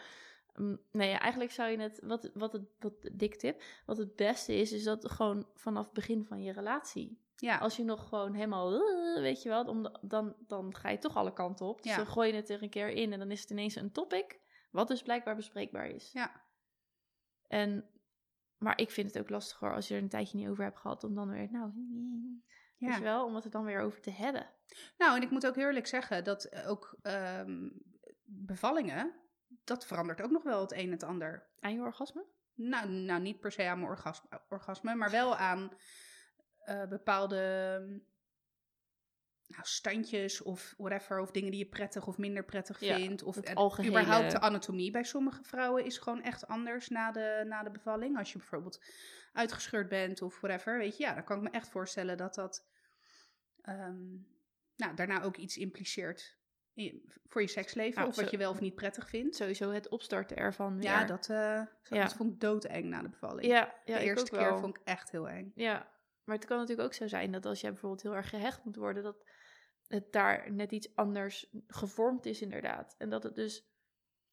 Mm, Nee, eigenlijk zou je het, wat, wat het, wat dik tip, wat het beste is, is dat gewoon vanaf het begin van je relatie Ja, Als je nog gewoon helemaal, eh, weet je wel, om, dan, dan ga je toch alle kanten op. Dus Ja. dan gooi je het er een keer in en dan is het ineens een topic, wat dus blijkbaar bespreekbaar is. ja. En, maar ik vind het ook lastig hoor, als je er een tijdje niet over hebt gehad, om dan weer, nou, weet je ja. wel, om het er dan weer over te hebben. Nou, en ik moet ook eerlijk zeggen dat eh, ook ehm, bevallingen, dat verandert ook nog wel het een en het ander. Aan je orgasme? Nou, nou niet per se aan mijn orgasme, orgasme maar wel aan eh, bepaalde nou, standjes of whatever, of dingen die je prettig of minder prettig Ja, vindt. Of het en algehele- überhaupt de anatomie bij sommige vrouwen is gewoon echt anders na de, na de bevalling. Als je bijvoorbeeld uitgescheurd bent of whatever, weet je, ja, dan kan ik me echt voorstellen dat dat ehm, nou, daarna ook iets impliceert voor je seksleven. Of wat zo- je wel of niet prettig vindt. Sowieso het opstarten ervan weer. Ja, dat, eh, zo- Ja. dat vond ik doodeng na de bevalling. ja, ja, de eerste keer wel. vond ik echt heel eng. Ja, maar het kan natuurlijk ook zo zijn dat als jij bijvoorbeeld heel erg gehecht moet worden, dat het daar net iets anders gevormd is inderdaad. En dat het dus,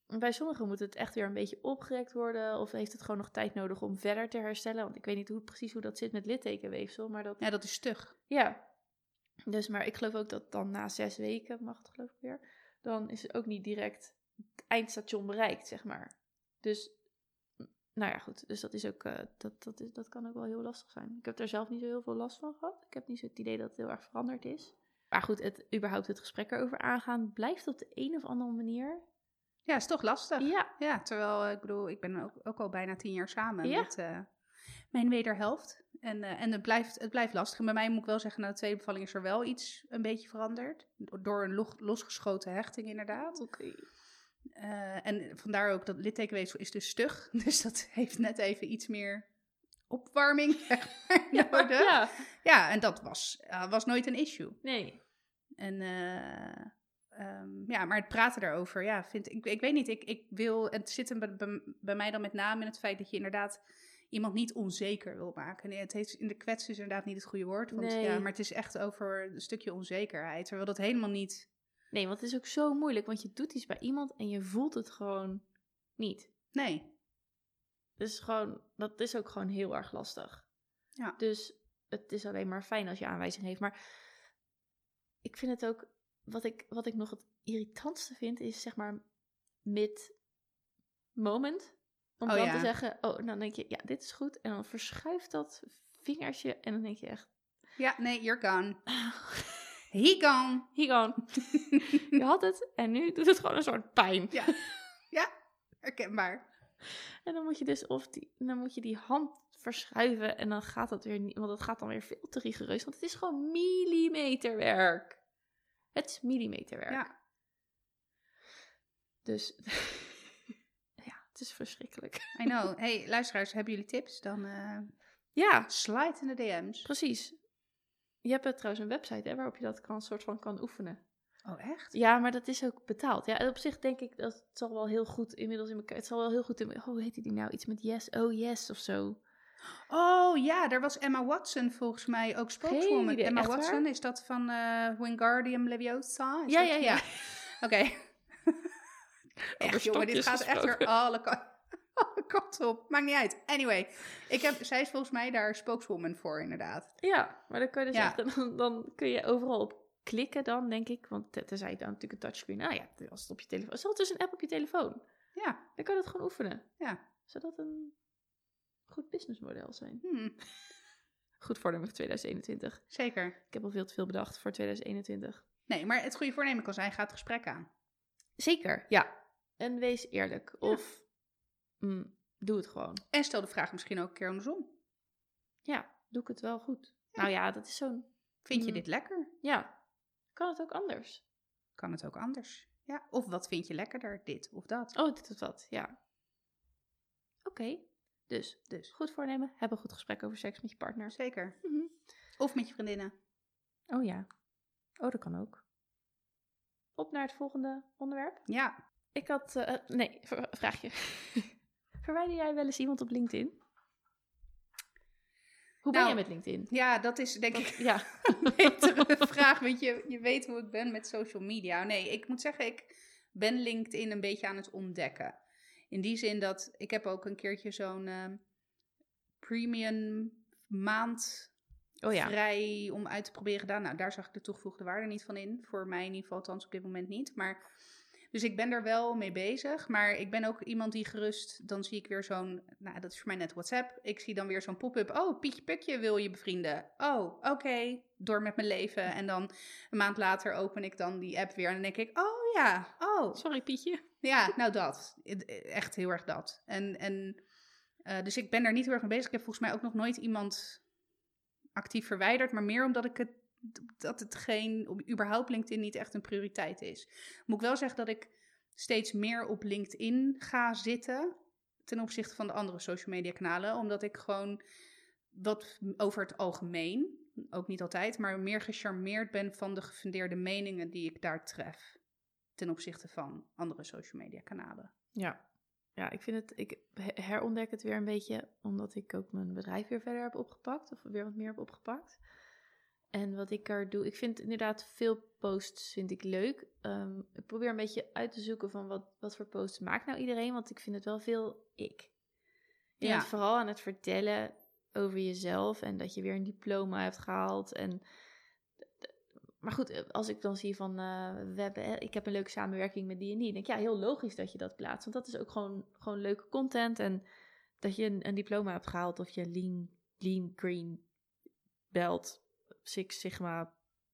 bij sommigen moet het echt weer een beetje opgerekt worden, of heeft het gewoon nog tijd nodig om verder te herstellen. Want ik weet niet hoe, precies hoe dat zit met littekenweefsel, maar dat, Ja, dat is stug. ja. Dus, maar ik geloof ook dat dan na zes weken, mag het geloof ik weer, dan is het ook niet direct het eindstation bereikt, zeg maar. Dus, nou ja, goed. Dus dat is ook, eh, dat, dat, is, dat kan ook wel heel lastig zijn. Ik heb er zelf niet zo heel veel last van gehad. Ik heb niet zo het idee dat het heel erg veranderd is. Maar goed, het, überhaupt het gesprek erover aangaan blijft op de een of andere manier. Ja, is toch lastig. Ja, Ja, terwijl, eh, ik bedoel, ik ben ook, ook al bijna tien jaar samen Ja. met eh, mijn wederhelft. En, eh, en het, blijft, het blijft lastig. En bij mij moet ik wel zeggen, na de tweede bevalling is er wel iets een beetje veranderd. Door een lo- losgeschoten hechting inderdaad. oké. Eh, en vandaar ook dat littekenweefsel is dus stug. [laughs] Dus dat heeft net even iets meer opwarming [laughs] maar, nodig. Ja. Ja, en dat was, eh, was nooit een issue. nee. En eh, ehm, ja, maar het praten daarover, ja, vind ik, ik weet niet, ik, ik wil, het zit hem bij, bij, bij mij dan met name in het feit dat je inderdaad iemand niet onzeker wil maken. Nee, het heeft, in de kwets is inderdaad niet het goede woord, want, Nee. ja, maar het is echt over een stukje onzekerheid, terwijl dat helemaal niet, Nee, want het is ook zo moeilijk, want je doet iets bij iemand en je voelt het gewoon niet. nee, Dus gewoon, dat is ook gewoon heel erg lastig. Ja. Dus het is alleen maar fijn als je aanwijzing heeft. Maar ik vind het ook, wat ik, wat ik nog het irritantste vind, is zeg maar mid-moment. Om Oh, dan ja. te zeggen, oh, dan denk je, ja, dit is goed. En dan verschuift dat vingertje en dan denk je echt, ja, nee, you're gone. [laughs] He gone. hier gewoon. [laughs] je had het en nu doet het gewoon een soort pijn. Ja, ja, herkenbaar. En dan moet je dus of die, dan moet je die hand verschuiven en dan gaat dat weer niet, want dat gaat dan weer veel te rigoureus, want het is gewoon millimeterwerk. Het is millimeterwerk. Ja. Dus [laughs] het is verschrikkelijk. I know. [laughs] Hey, luisteraars, hebben jullie tips? Dan eh, Ja, slide in de DM's. precies. Je hebt trouwens een website hè, waarop je dat kan, soort van kan oefenen. Oh, echt? Ja, maar dat is ook betaald. Ja, op zich denk ik dat het zal wel heel goed inmiddels in elkaar. Het zal wel heel goed in. Oh, hoe heet die nou? Iets met yes, oh yes of zo. Oh ja, daar was Emma Watson volgens mij ook spokeswoman. Emma waar? Watson, is dat van eh Wingardium Leviosa? Is Ja, dat- ja, ja. [laughs] Oké. Echt jongen, dit gaat echt gesproken. alle, ka- [laughs] alle kanten op. Maakt niet uit. Anyway, ik heb, zij is volgens mij daar spokeswoman voor inderdaad. Ja, maar dan kun je dus Ja. echt, [laughs] dan, dan kun je overal op klikken dan, denk ik. Want te- tenzij je dan natuurlijk een touchscreen. Nou ja, als het op je telefoon. Is dus een app op je telefoon. Ja, Dan kan je dat gewoon oefenen. ja. Zou dat een goed businessmodel zijn? Hmm, [laughs] Goed voornemen voor 2021. zeker. Ik heb al veel te veel bedacht voor 2021. Nee, maar het goede voornemen kan zijn, ga het gesprek aan. Zeker, ja. En wees eerlijk. Of mm, doe het gewoon. En stel de vraag misschien ook een keer andersom. Ja, doe ik het wel goed? Nou ja, dat is zo'n... Vind je Mm. dit lekker? Ja, kan het ook anders? Kan het ook anders? Ja. Of wat vind je lekkerder, dit of dat? Oh, dit of dat, ja. Oké, dus, Dus, goed voornemen. Heb een goed gesprek over seks met je partner. zeker. Mhm. Of met je vriendinnen. Oh ja. Oh, dat kan ook. Op naar het volgende onderwerp. Ja. Ik had... eh, eh, nee, v- vraagje. [laughs] Verwijder jij wel eens iemand op LinkedIn? Hoe ben Nou, jij met LinkedIn? Ja, dat is denk ik Ja. [laughs] een betere vraag, want je, je weet hoe ik ben met social media. Nee, ik moet zeggen, ik ben LinkedIn een beetje aan het ontdekken. In die zin dat ik heb ook een keertje zo'n ehm, premium maand Oh ja. vrij om uit te proberen gedaan. Nou, daar zag ik de toegevoegde waarde niet van in. Voor mij in ieder geval, althans op dit moment niet. Maar, dus ik ben er wel mee bezig. Maar ik ben ook iemand die gerust, dan zie ik weer zo'n, nou dat is voor mij net WhatsApp. Ik zie dan weer zo'n pop-up. Oh, Pietje Pukje wil je bevrienden. Oh, oké. Door met mijn leven. En dan een maand later open ik dan die app weer. En dan denk ik, oh ja, oh. Sorry Pietje. Ja, nou dat. Echt heel erg dat. En, en uh, dus ik ben daar niet heel erg mee bezig. Ik heb volgens mij ook nog nooit iemand actief verwijderd, maar meer omdat ik het dat het geen, überhaupt LinkedIn niet echt een prioriteit is. Moet ik wel zeggen dat ik steeds meer op LinkedIn ga zitten ten opzichte van de andere social media kanalen, omdat ik gewoon wat over het algemeen, ook niet altijd, maar meer gecharmeerd ben van de gefundeerde meningen die ik daar tref ten opzichte van andere social media kanalen. Ja. Ja, ik vind het, ik herontdek het weer een beetje omdat ik ook mijn bedrijf weer verder heb opgepakt, of weer wat meer heb opgepakt. En wat ik er doe, ik vind inderdaad veel posts vind ik leuk. Um, ik probeer een beetje uit te zoeken van wat, wat voor posts maakt nou iedereen, want ik vind het wel veel ik. Je ja. bent vooral aan het vertellen over jezelf en dat je weer een diploma hebt gehaald en maar goed, eh, als ik dan zie van uh, we hebben, ik heb een leuke samenwerking met die en die, denk ik ja, heel logisch dat je dat plaatst. Want dat is ook gewoon, gewoon leuke content. En dat je een, een diploma hebt gehaald of je lean, lean green belt, Six Sigma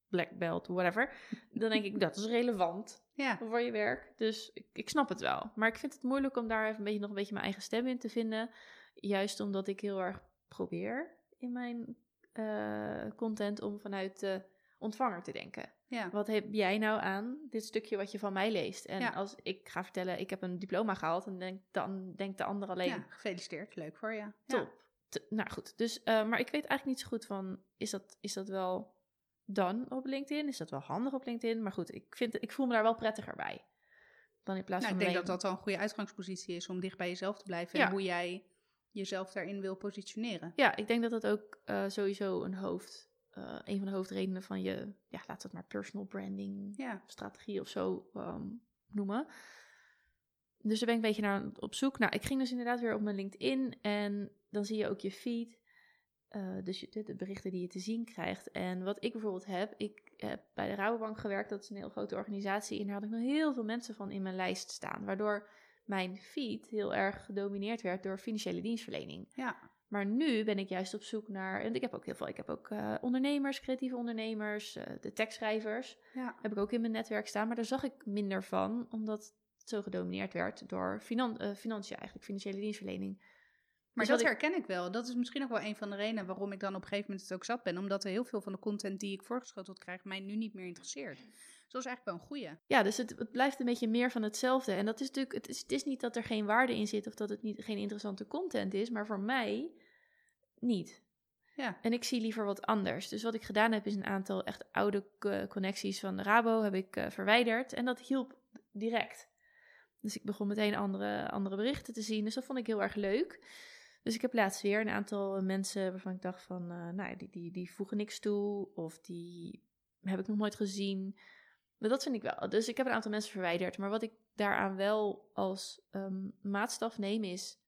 black belt, whatever. Dan denk ik [laughs] dat is relevant ja. voor je werk. Dus ik, ik snap het wel. Maar ik vind het moeilijk om daar even een beetje, nog een beetje mijn eigen stem in te vinden. Juist omdat ik heel erg probeer in mijn uh, content om vanuit de ontvanger te denken. Ja. Wat heb jij nou aan dit stukje wat je van mij leest? En als ik ga vertellen, ik heb een diploma gehaald, dan denkt de ander alleen... Ja, gefeliciteerd, leuk voor je. Top. Nou goed, dus, uh, maar ik weet eigenlijk niet zo goed van, is dat, is dat wel dan op LinkedIn? Is dat wel handig op LinkedIn? Maar goed, ik, vind, ik voel me daar wel prettiger bij. Dan in plaats nou, van ik denk dat dat wel een goede uitgangspositie is om dicht bij jezelf te blijven. En hoe jij jezelf daarin wil positioneren. Ja, ik denk dat dat ook uh, sowieso een hoofd uh, een van de hoofdredenen van je, ja, laat het maar personal branding ja. strategie of zo um, noemen. Dus daar ben ik een beetje naar op zoek. Nou, ik ging dus inderdaad weer op mijn LinkedIn en dan zie je ook je feed. Uh, dus je, de, berichten die je te zien krijgt. En wat ik bijvoorbeeld heb, ik heb bij de Rabobank gewerkt, dat is een heel grote organisatie. En daar had ik nog heel veel mensen van in mijn lijst staan. Waardoor mijn feed heel erg gedomineerd werd door financiële dienstverlening. Ja. Maar nu ben ik juist op zoek naar, en ik heb ook heel veel, ik heb ook uh, ondernemers, creatieve ondernemers, uh, de tekstschrijvers, ja. heb ik ook in mijn netwerk staan. Maar daar zag ik minder van, omdat het zo gedomineerd werd door finan uh, financiën eigenlijk, financiële dienstverlening. Maar dus dat herken ik wel. Dat is misschien ook wel een van de redenen waarom ik dan op een gegeven moment het ook zat ben. Omdat er heel veel van de content die ik voorgeschoteld krijg mij nu niet meer interesseert. Dus dat is eigenlijk wel een goeie. Ja, dus het, het, blijft een beetje meer van hetzelfde. En dat is natuurlijk, het is, het is niet dat er geen waarde in zit of dat het niet, geen interessante content is. Maar voor mij niet. Ja. En ik zie liever wat anders. Dus wat ik gedaan heb, is een aantal echt oude connecties van de Rabo heb ik uh, verwijderd. En dat hielp direct. Dus ik begon meteen andere, andere berichten te zien. Dus dat vond ik heel erg leuk. Dus ik heb laatst weer een aantal mensen waarvan ik dacht van, uh, nou, die, die, die voegen niks toe. Of die heb ik nog nooit gezien. Maar dat vind ik wel. Dus ik heb een aantal mensen verwijderd. Maar wat ik daaraan wel als um, maatstaf neem is,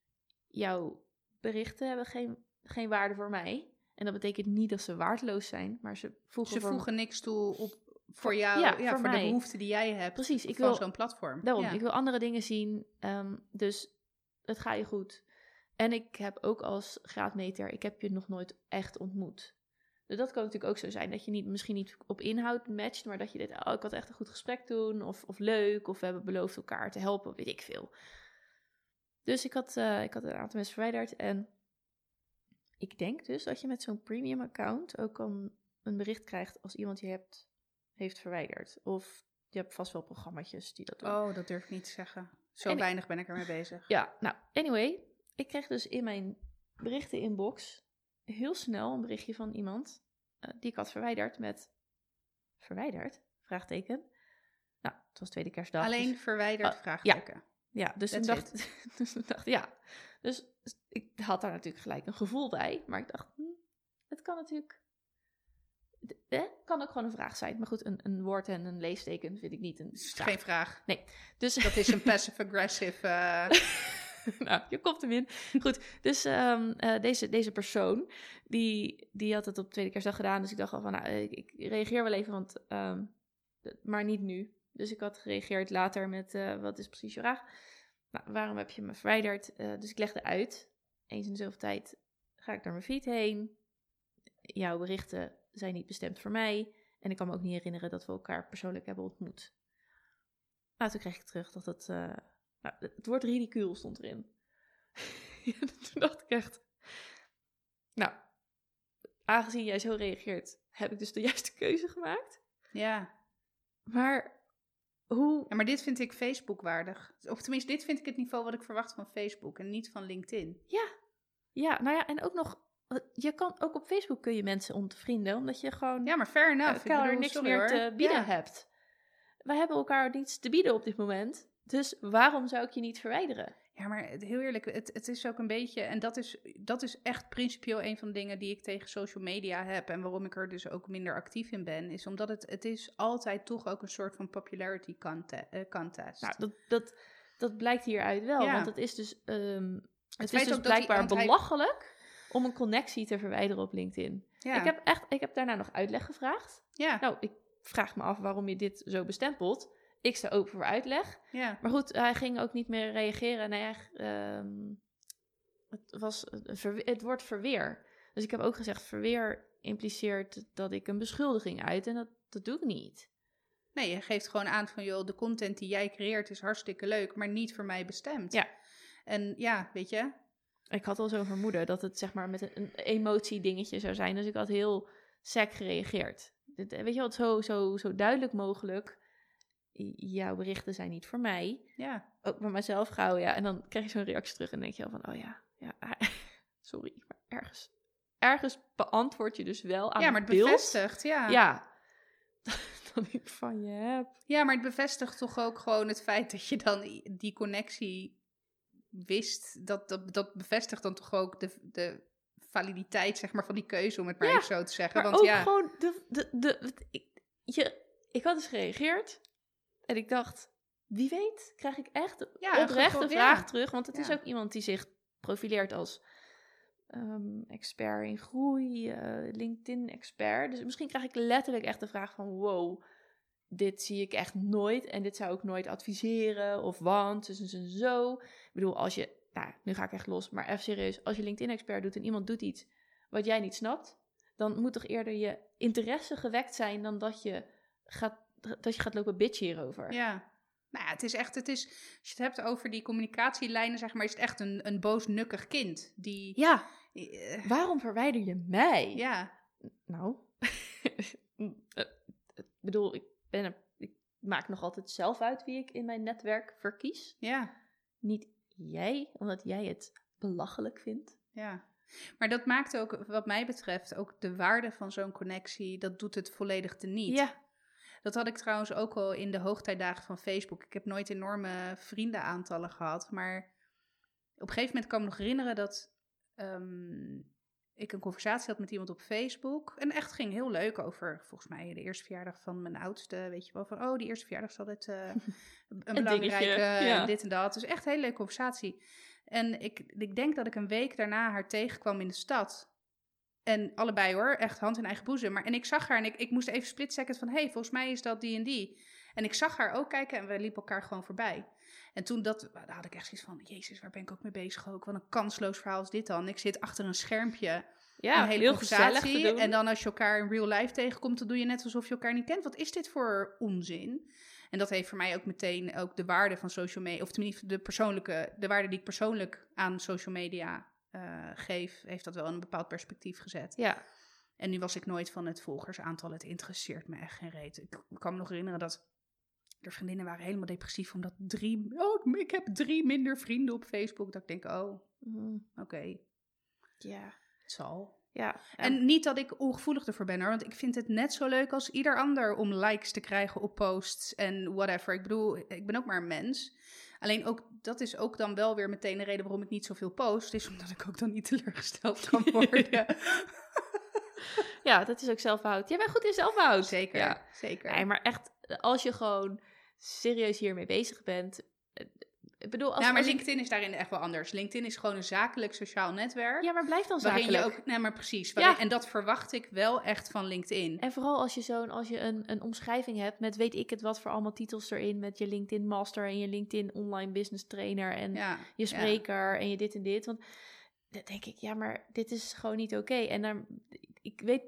jouw berichten hebben geen geen waarde voor mij. En dat betekent niet dat ze waardeloos zijn, maar ze voegen, ze voegen niks toe op, voor jou, ja, ja voor, de behoefte die jij hebt Precies, ik wil, zo'n platform. Daarom, ik wil andere dingen zien, ehm, dus het gaat je goed. En ik heb ook als graadmeter, ik heb je nog nooit echt ontmoet. Dus dat kan natuurlijk ook zo zijn, dat je niet, misschien niet op inhoud matcht, maar dat je dit, oh, ik had echt een goed gesprek toen, of, of leuk, of we hebben beloofd elkaar te helpen, weet ik veel. Dus ik had, uh, ik had een aantal mensen verwijderd en ik denk dus dat je met zo'n premium account ook een, een bericht krijgt als iemand je hebt, heeft verwijderd. Of je hebt vast wel programma's die dat doen. Oh, dat durf ik niet te zeggen. Zo weinig ben ik ermee bezig. Ja, nou, anyway. Ik kreeg dus in mijn berichten inbox heel snel een berichtje van iemand uh, die ik had verwijderd met verwijderd? Vraagteken. Nou, het was tweede kerstdag. Alleen dus, verwijderd? Uh, vraagteken. Ja, ja [laughs] dus, toen dacht, dus dacht ja. Dus ik had daar natuurlijk gelijk een gevoel bij. Maar ik dacht, hm, het kan natuurlijk. Het kan ook gewoon een vraag zijn. Maar goed, een, een woord en een leesteken vind ik niet een. Is geen vraag. Nee. Dus dat is een [laughs] passive-aggressive. Uh... [laughs] [laughs] nou, je komt hem in. Goed, dus ehm, eh, deze, deze persoon, die, die had het op tweede kerstdag gedaan. Dus ik dacht al van, nou, ik, reageer wel even, want, ehm, maar niet nu. Dus ik had gereageerd later met, eh, wat is precies je vraag? Nou, waarom heb je me verwijderd? Eh, dus ik legde uit. Eens in zoveel tijd ga ik naar mijn feed heen. Jouw berichten zijn niet bestemd voor mij. En ik kan me ook niet herinneren dat we elkaar persoonlijk hebben ontmoet. Nou, toen kreeg ik terug dat het... Het woord ridicuul stond erin. [laughs] toen dacht ik echt... Nou, aangezien jij zo reageert, heb ik dus de [laughs] juiste keuze gemaakt. Ja. Maar hoe... Ja, maar dit vind ik Facebook waardig. Of tenminste, dit vind ik het niveau wat ik verwacht van Facebook en niet van LinkedIn. Ja. Ja, nou ja, en ook nog... Je kan ook op Facebook kun je mensen ontvrienden, omdat je gewoon... Ja, maar fair enough. Ik bedoel, niks meer te bieden hebt. We hebben elkaar niets te bieden op dit moment. Dus waarom zou ik je niet verwijderen? Ja, maar heel eerlijk, het, het is ook een beetje, en dat is, dat is echt principieel een van de dingen die ik tegen social media heb en waarom ik er dus ook minder actief in ben, is omdat het, het is altijd toch ook een soort van popularity contest. Nou, dat, dat, dat blijkt hieruit wel, ja. want het is dus, um, het, het is dus blijkbaar die, belachelijk om een connectie te verwijderen op LinkedIn. Ja. Ik heb echt, ik heb daarna nog uitleg gevraagd. Ja. Nou, ik vraag me af waarom je dit zo bestempelt. Ik sta open voor uitleg. Ja. Maar goed, hij ging ook niet meer reageren. Nee, um, het, was, het wordt verweer. Dus ik heb ook gezegd, verweer impliceert dat ik een beschuldiging uit. En dat, dat doe ik niet. Nee, je geeft gewoon aan van, joh, de content die jij creëert is hartstikke leuk, maar niet voor mij bestemd. Ja. En ja, weet je. Ik had al zo'n vermoeden dat het zeg maar met een, een emotie dingetje zou zijn. Dus ik had heel sec gereageerd. Weet je wat, zo, zo, zo duidelijk mogelijk jouw berichten zijn niet voor mij. Ja. Ook bij mezelf gauw, ja. En dan krijg je zo'n reactie terug en denk je al van, oh ja, ja [laughs] sorry, maar ergens, ergens beantwoord je dus wel aan Ja, maar het beeld. bevestigt, ja. Ja, [laughs] ik van je heb. Ja, maar het bevestigt toch ook gewoon het feit dat je dan die connectie wist. Dat, dat, dat bevestigt dan toch ook de, de validiteit, zeg maar, van die keuze, om het maar Ja, even zo te zeggen. Maar Want ook ja, gewoon, de, de, de, ik, je, ik had dus gereageerd en ik dacht, wie weet, krijg ik echt een Ja, oprechte vraag ja. terug. Want het is ook iemand die zich profileert als ehm, expert in groei, eh, LinkedIn-expert. Dus misschien krijg ik letterlijk echt de vraag van, wow, dit zie ik echt nooit en dit zou ik nooit adviseren of want, dus en zo. Ik bedoel, als je, nou, nu ga ik echt los, maar even serieus, als je LinkedIn-expert doet en iemand doet iets wat jij niet snapt, dan moet toch eerder je interesse gewekt zijn dan dat je gaat, dat je gaat lopen bitchen hierover. ja. Nou ja, het is echt, het is, als je het hebt over die communicatielijnen, zeg maar, is het echt een, een boos, nukkig kind. Die, Ja, eh, waarom verwijder je mij? ja, Nou, [laughs] eh, ik bedoel, ik, ben ik maak nog altijd zelf uit wie ik in mijn netwerk verkies. ja, Niet jij, omdat jij het belachelijk vindt. ja. Maar dat maakt ook, wat mij betreft, ook de waarde van zo'n connectie, dat doet het volledig teniet. Ja, Dat had ik trouwens ook al in de hoogtijdagen van Facebook. Ik heb nooit enorme vriendenaantallen gehad. Maar op een gegeven moment kan ik me nog herinneren dat ehm, ik een conversatie had met iemand op Facebook. En echt ging heel leuk over, volgens mij, de eerste verjaardag van mijn oudste. Weet je wel, van oh, die eerste verjaardag is altijd eh, [laughs] een belangrijke en ja. dit en dat. Dus echt een hele leuke conversatie. En ik, ik denk dat ik een week daarna haar tegenkwam in de stad. En allebei hoor, echt hand in eigen boezem. Maar, en ik zag haar en ik, ik moest even split second van... hé, hey, volgens mij is dat die en die. En ik zag haar ook kijken en we liepen elkaar gewoon voorbij. En toen dat, daar had ik echt zoiets van... Jezus, waar ben ik ook mee bezig ook? Wat een kansloos verhaal is dit dan. Ik zit achter een schermpje, ja een hele heel conversatie. doen. En dan als je elkaar in real life tegenkomt... dan doe je net alsof je elkaar niet kent. Wat is dit voor onzin? En dat heeft voor mij ook meteen ook de waarde van social media... of tenminste de persoonlijke... de waarde die ik persoonlijk aan social media eh, geef... heeft dat wel een bepaald perspectief gezet. Ja, En nu was ik nooit van het volgersaantal. Het interesseert me echt geen reet. Ik kan me nog herinneren dat er vriendinnen waren helemaal depressief. Omdat drie... Oh, ik- ik heb drie minder vrienden op Facebook. Dat ik denk, oh, Mm, oké, ja, het zal. ja. En niet dat ik ongevoelig ervoor ben hoor. Want ik vind het net zo leuk als ieder ander om likes te krijgen op posts en whatever. Ik bedoel, ik ben ook maar een mens. Alleen ook, dat is ook dan wel weer meteen de reden waarom ik niet zoveel post. Is omdat ik ook dan niet [laughs] teleurgesteld kan [laughs] worden. ja, dat is ook zelfbehoud. Jij bent goed in zelfbehoud. zeker, Ja. zeker. Nee, maar echt, als je gewoon serieus hiermee bezig bent, Ik bedoel, als, ja, maar als ik- LinkedIn is daarin echt wel anders. LinkedIn is gewoon een zakelijk sociaal netwerk. ja, maar blijf dan waarin zakelijk. je ook, nee, maar precies. Ja. En dat verwacht ik wel echt van LinkedIn. En vooral als je zo'n, als je een, een omschrijving hebt met weet ik het wat voor allemaal titels erin, met je LinkedIn Master en je LinkedIn Online Business Trainer en Ja, je ja. spreker en je dit en dit. Want dan denk ik, ja, maar dit is gewoon niet oké. En dan, ik weet,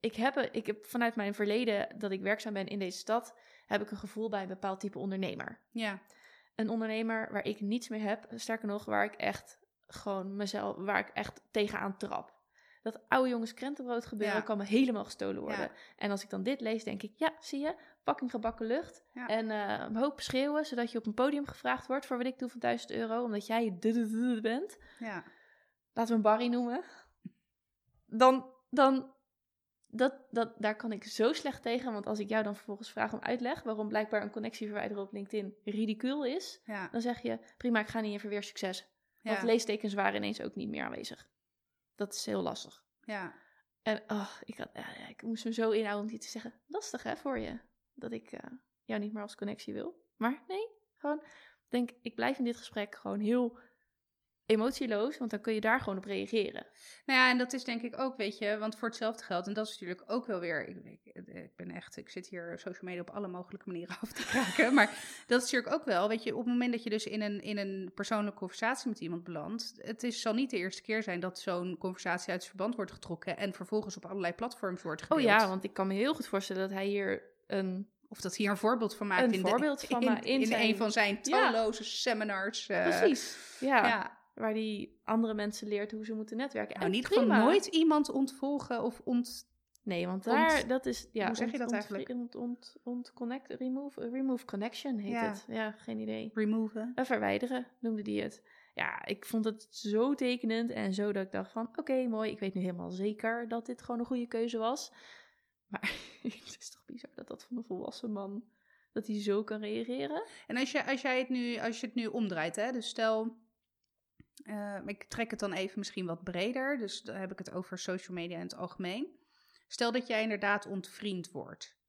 ik heb, ik heb vanuit mijn verleden dat ik werkzaam ben in deze stad, heb ik een gevoel bij een bepaald type ondernemer. ja, Een ondernemer waar ik niets mee heb, sterker nog, waar ik echt gewoon mezelf, waar ik echt tegenaan trap. Dat oude jongens krentenbrood gebeuren Ja. kan me helemaal gestolen worden. Ja. En als ik dan dit lees, denk ik, ja, zie je, fucking gebakken lucht. Ja. En eh, een hoop schreeuwen, zodat je op een podium gevraagd wordt voor wat ik doe van 1000 euro, omdat jij de bent. ja. Laten we een Barry noemen. Dan, dan, dat, dat, daar kan ik zo slecht tegen. Want als ik jou dan vervolgens vraag om uitleg waarom blijkbaar een connectie verwijderen op LinkedIn ridicuul is, ja. dan zeg je, prima, ik ga niet in verweer succes. Want ja. leestekens waren ineens ook niet meer aanwezig. Dat is heel lastig. ja. En oh, ik, had, ja, ik moest me zo inhouden om die te zeggen. Lastig hè, voor je. Dat ik eh, jou niet meer als connectie wil. Maar nee, gewoon, ik denk, ik blijf in dit gesprek gewoon heel emotieloos. Want dan kun je daar gewoon op reageren. Nou ja, en dat is denk ik ook, weet je, want voor hetzelfde geld, en dat is natuurlijk ook wel weer, ik, ik, ik ben echt, ik zit hier social media op alle mogelijke manieren [laughs] af te kraken, maar dat is natuurlijk ook wel, weet je, op het moment dat je dus in een, in een persoonlijke conversatie met iemand belandt, het is, zal niet de eerste keer zijn dat zo'n conversatie uit zijn verband wordt getrokken en vervolgens op allerlei platforms wordt Oh gedeeld. ja, want ik kan me heel goed voorstellen dat hij hier een... Of dat hij hier een voorbeeld van maakt Een in, de- van in, in in zijn- een van zijn Ja. talloze seminars. eh, Precies, ja, Ja. Waar die andere mensen leert hoe ze moeten netwerken. Nou, En geval prima. nooit iemand ontvolgen of ont... Nee, want Ont- daar, dat is, ja, hoe zeg je dat ont- eigenlijk? Ont, ont, connect, remove, remove connection heet Ja. het. Ja, geen idee. removen. Eh, verwijderen noemde die het. Ja, ik vond het zo tekenend en zo dat ik dacht van, oké, mooi, ik weet nu helemaal zeker dat dit gewoon een goede keuze was. Maar [laughs] het is toch bizar dat dat van een volwassen man, dat hij zo kan reageren? En als, je, als, jij het nu, als je het nu omdraait, hè, dus stel, eh, ik trek het dan even misschien wat breder, dus dan heb ik het over social media in het algemeen. Stel dat jij inderdaad ontvriend wordt.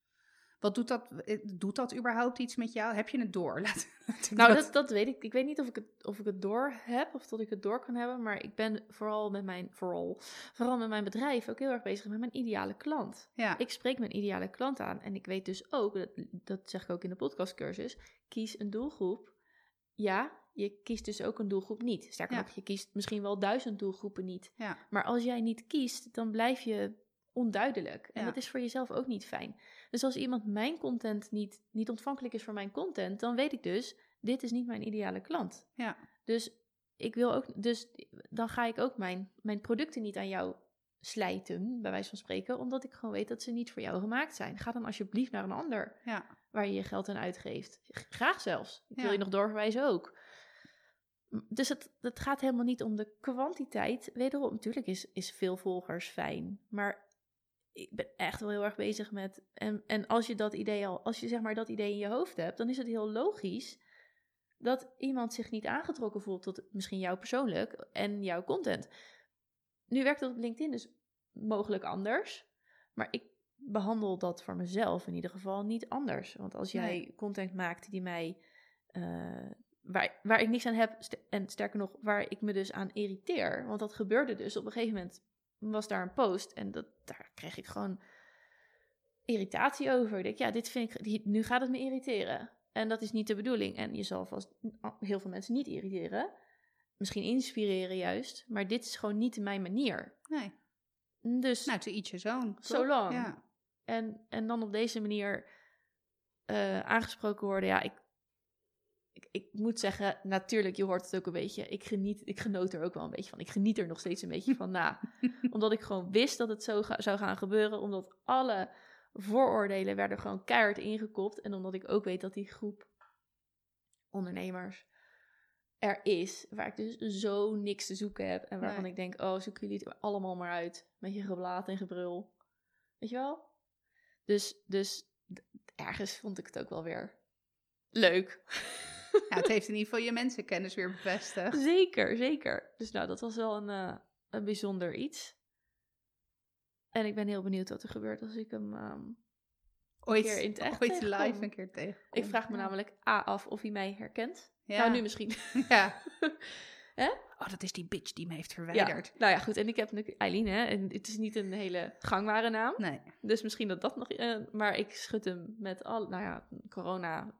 Wat doet dat, eh, doet dat überhaupt iets met jou? Heb je het door? [laughs] Laat, Nou, dat, dat weet ik. Ik weet niet of ik, het, of ik het door heb of dat ik het door kan hebben. Maar ik ben vooral met mijn, vooral, vooral met mijn bedrijf ook heel erg bezig met mijn ideale klant. ja, Ik spreek mijn ideale klant aan. En ik weet dus ook, dat, dat zeg ik ook in de podcastcursus, kies een doelgroep. Ja, je kiest dus ook een doelgroep niet. Sterker Ja. nog, je kiest misschien wel duizend doelgroepen niet. ja, Maar als jij niet kiest, dan blijf je onduidelijk. En Ja. dat is voor jezelf ook niet fijn. Dus als iemand mijn content niet, niet ontvankelijk is voor mijn content, dan weet ik dus, dit is niet mijn ideale klant. ja, Dus ik wil ook, dus dan ga ik ook mijn, mijn producten niet aan jou slijten, bij wijze van spreken, omdat ik gewoon weet dat ze niet voor jou gemaakt zijn. Ga dan alsjeblieft naar een ander ja, waar je je geld aan uitgeeft. Graag zelfs. Ik wil je nog doorverwijzen ook. Dus het, het gaat helemaal niet om de kwantiteit. Wederom, natuurlijk is, is veel volgers fijn. Maar ik ben echt wel heel erg bezig met. En, en als je dat idee al, als je zeg maar dat idee in je hoofd hebt, dan is het heel logisch dat iemand zich niet aangetrokken voelt tot misschien jou persoonlijk en jouw content. Nu werkt dat op LinkedIn dus mogelijk anders. Maar ik behandel dat voor mezelf in ieder geval niet anders. Want als jij Nee. content maakt die mij. eh, waar, waar ik niks aan heb, st- en sterker nog, waar ik me dus aan irriteer. Want dat gebeurde dus. Op een gegeven moment was daar een post en dat, daar kreeg ik gewoon irritatie over. Ik denk, ja, dit vind ik, die- nu gaat het me irriteren. En dat is niet de bedoeling. En je zal vast heel veel mensen niet irriteren. Misschien inspireren juist. Maar dit is gewoon niet mijn manier. nee. Dus Nou, to each his own. Zo toch? lang. Ja, en, en dan op deze manier eh, aangesproken worden. Ja, ik, ik, ik moet zeggen, natuurlijk, je hoort het ook een beetje. Ik, geniet, ik genoot er ook wel een beetje van. Ik geniet er nog steeds een beetje van na. [laughs] omdat ik gewoon wist dat het zo ga- zou gaan gebeuren. Omdat alle vooroordelen werden gewoon keihard ingekopt. En omdat ik ook weet dat die groep ondernemers er is. Waar ik dus zo niks te zoeken heb. En waarvan Nee. ik denk, oh, zoeken jullie het allemaal maar uit. Met je geblaat en gebrul. Weet je wel? Dus, dus ergens vond ik het ook wel weer leuk. [laughs] [laughs] ja, het heeft in ieder geval je mensenkennis weer bevestigd. zeker, zeker. Dus nou, dat was wel een, eh, een bijzonder iets. En ik ben heel benieuwd wat er gebeurt als ik hem... ehm, Ooit, keer in het echt ooit live een keer tegen. ik vraag me namelijk A af of hij mij herkent. Ja. Nou, nu misschien. [laughs] [laughs] Ja. Hè? Oh, dat is die bitch die me heeft Ja. verwijderd. Nou ja, goed. En ik heb natuurlijk Eileen, hè. En het is niet een hele gangbare naam. Nee. Dus misschien dat dat nog... eh, maar ik schud hem met al... Nou ja, corona...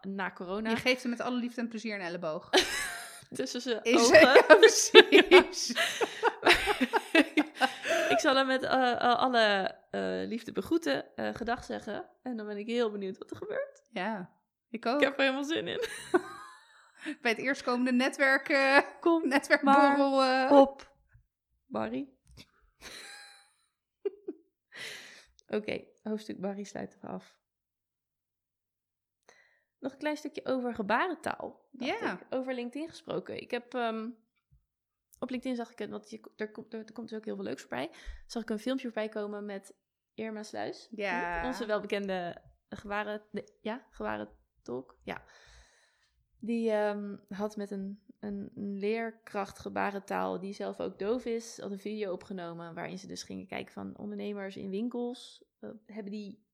na corona. Je geeft hem met alle liefde en plezier een elleboog. [laughs] tussen zijn Is ogen. [laughs] ja, precies. [laughs] ik zal hem met eh, eh, alle eh, liefde begroeten, gedag zeggen. En dan ben ik heel benieuwd wat er gebeurt. Ja, ik ook. Ik heb er helemaal zin in. Bij het eerstkomende netwerk, Kom netwerkborrel. op, Barry. Oké, hoofdstuk Barry sluiten we af. Nog een klein stukje over gebarentaal. Ja. ik. Over LinkedIn gesproken. Ik heb ehm, op LinkedIn zag ik het, want je, er, komt, er, er komt dus ook heel veel leuks voorbij. Zag ik een filmpje voorbij komen met Irma Sluis. Ja. Onze welbekende gewaren, nee, ja, gewaren tolk. Ja. Die ehm, had met een, een, een leerkracht gebarentaal, die zelf ook doof is, had een video opgenomen waarin ze dus gingen kijken van ondernemers in winkels. eh, hebben die,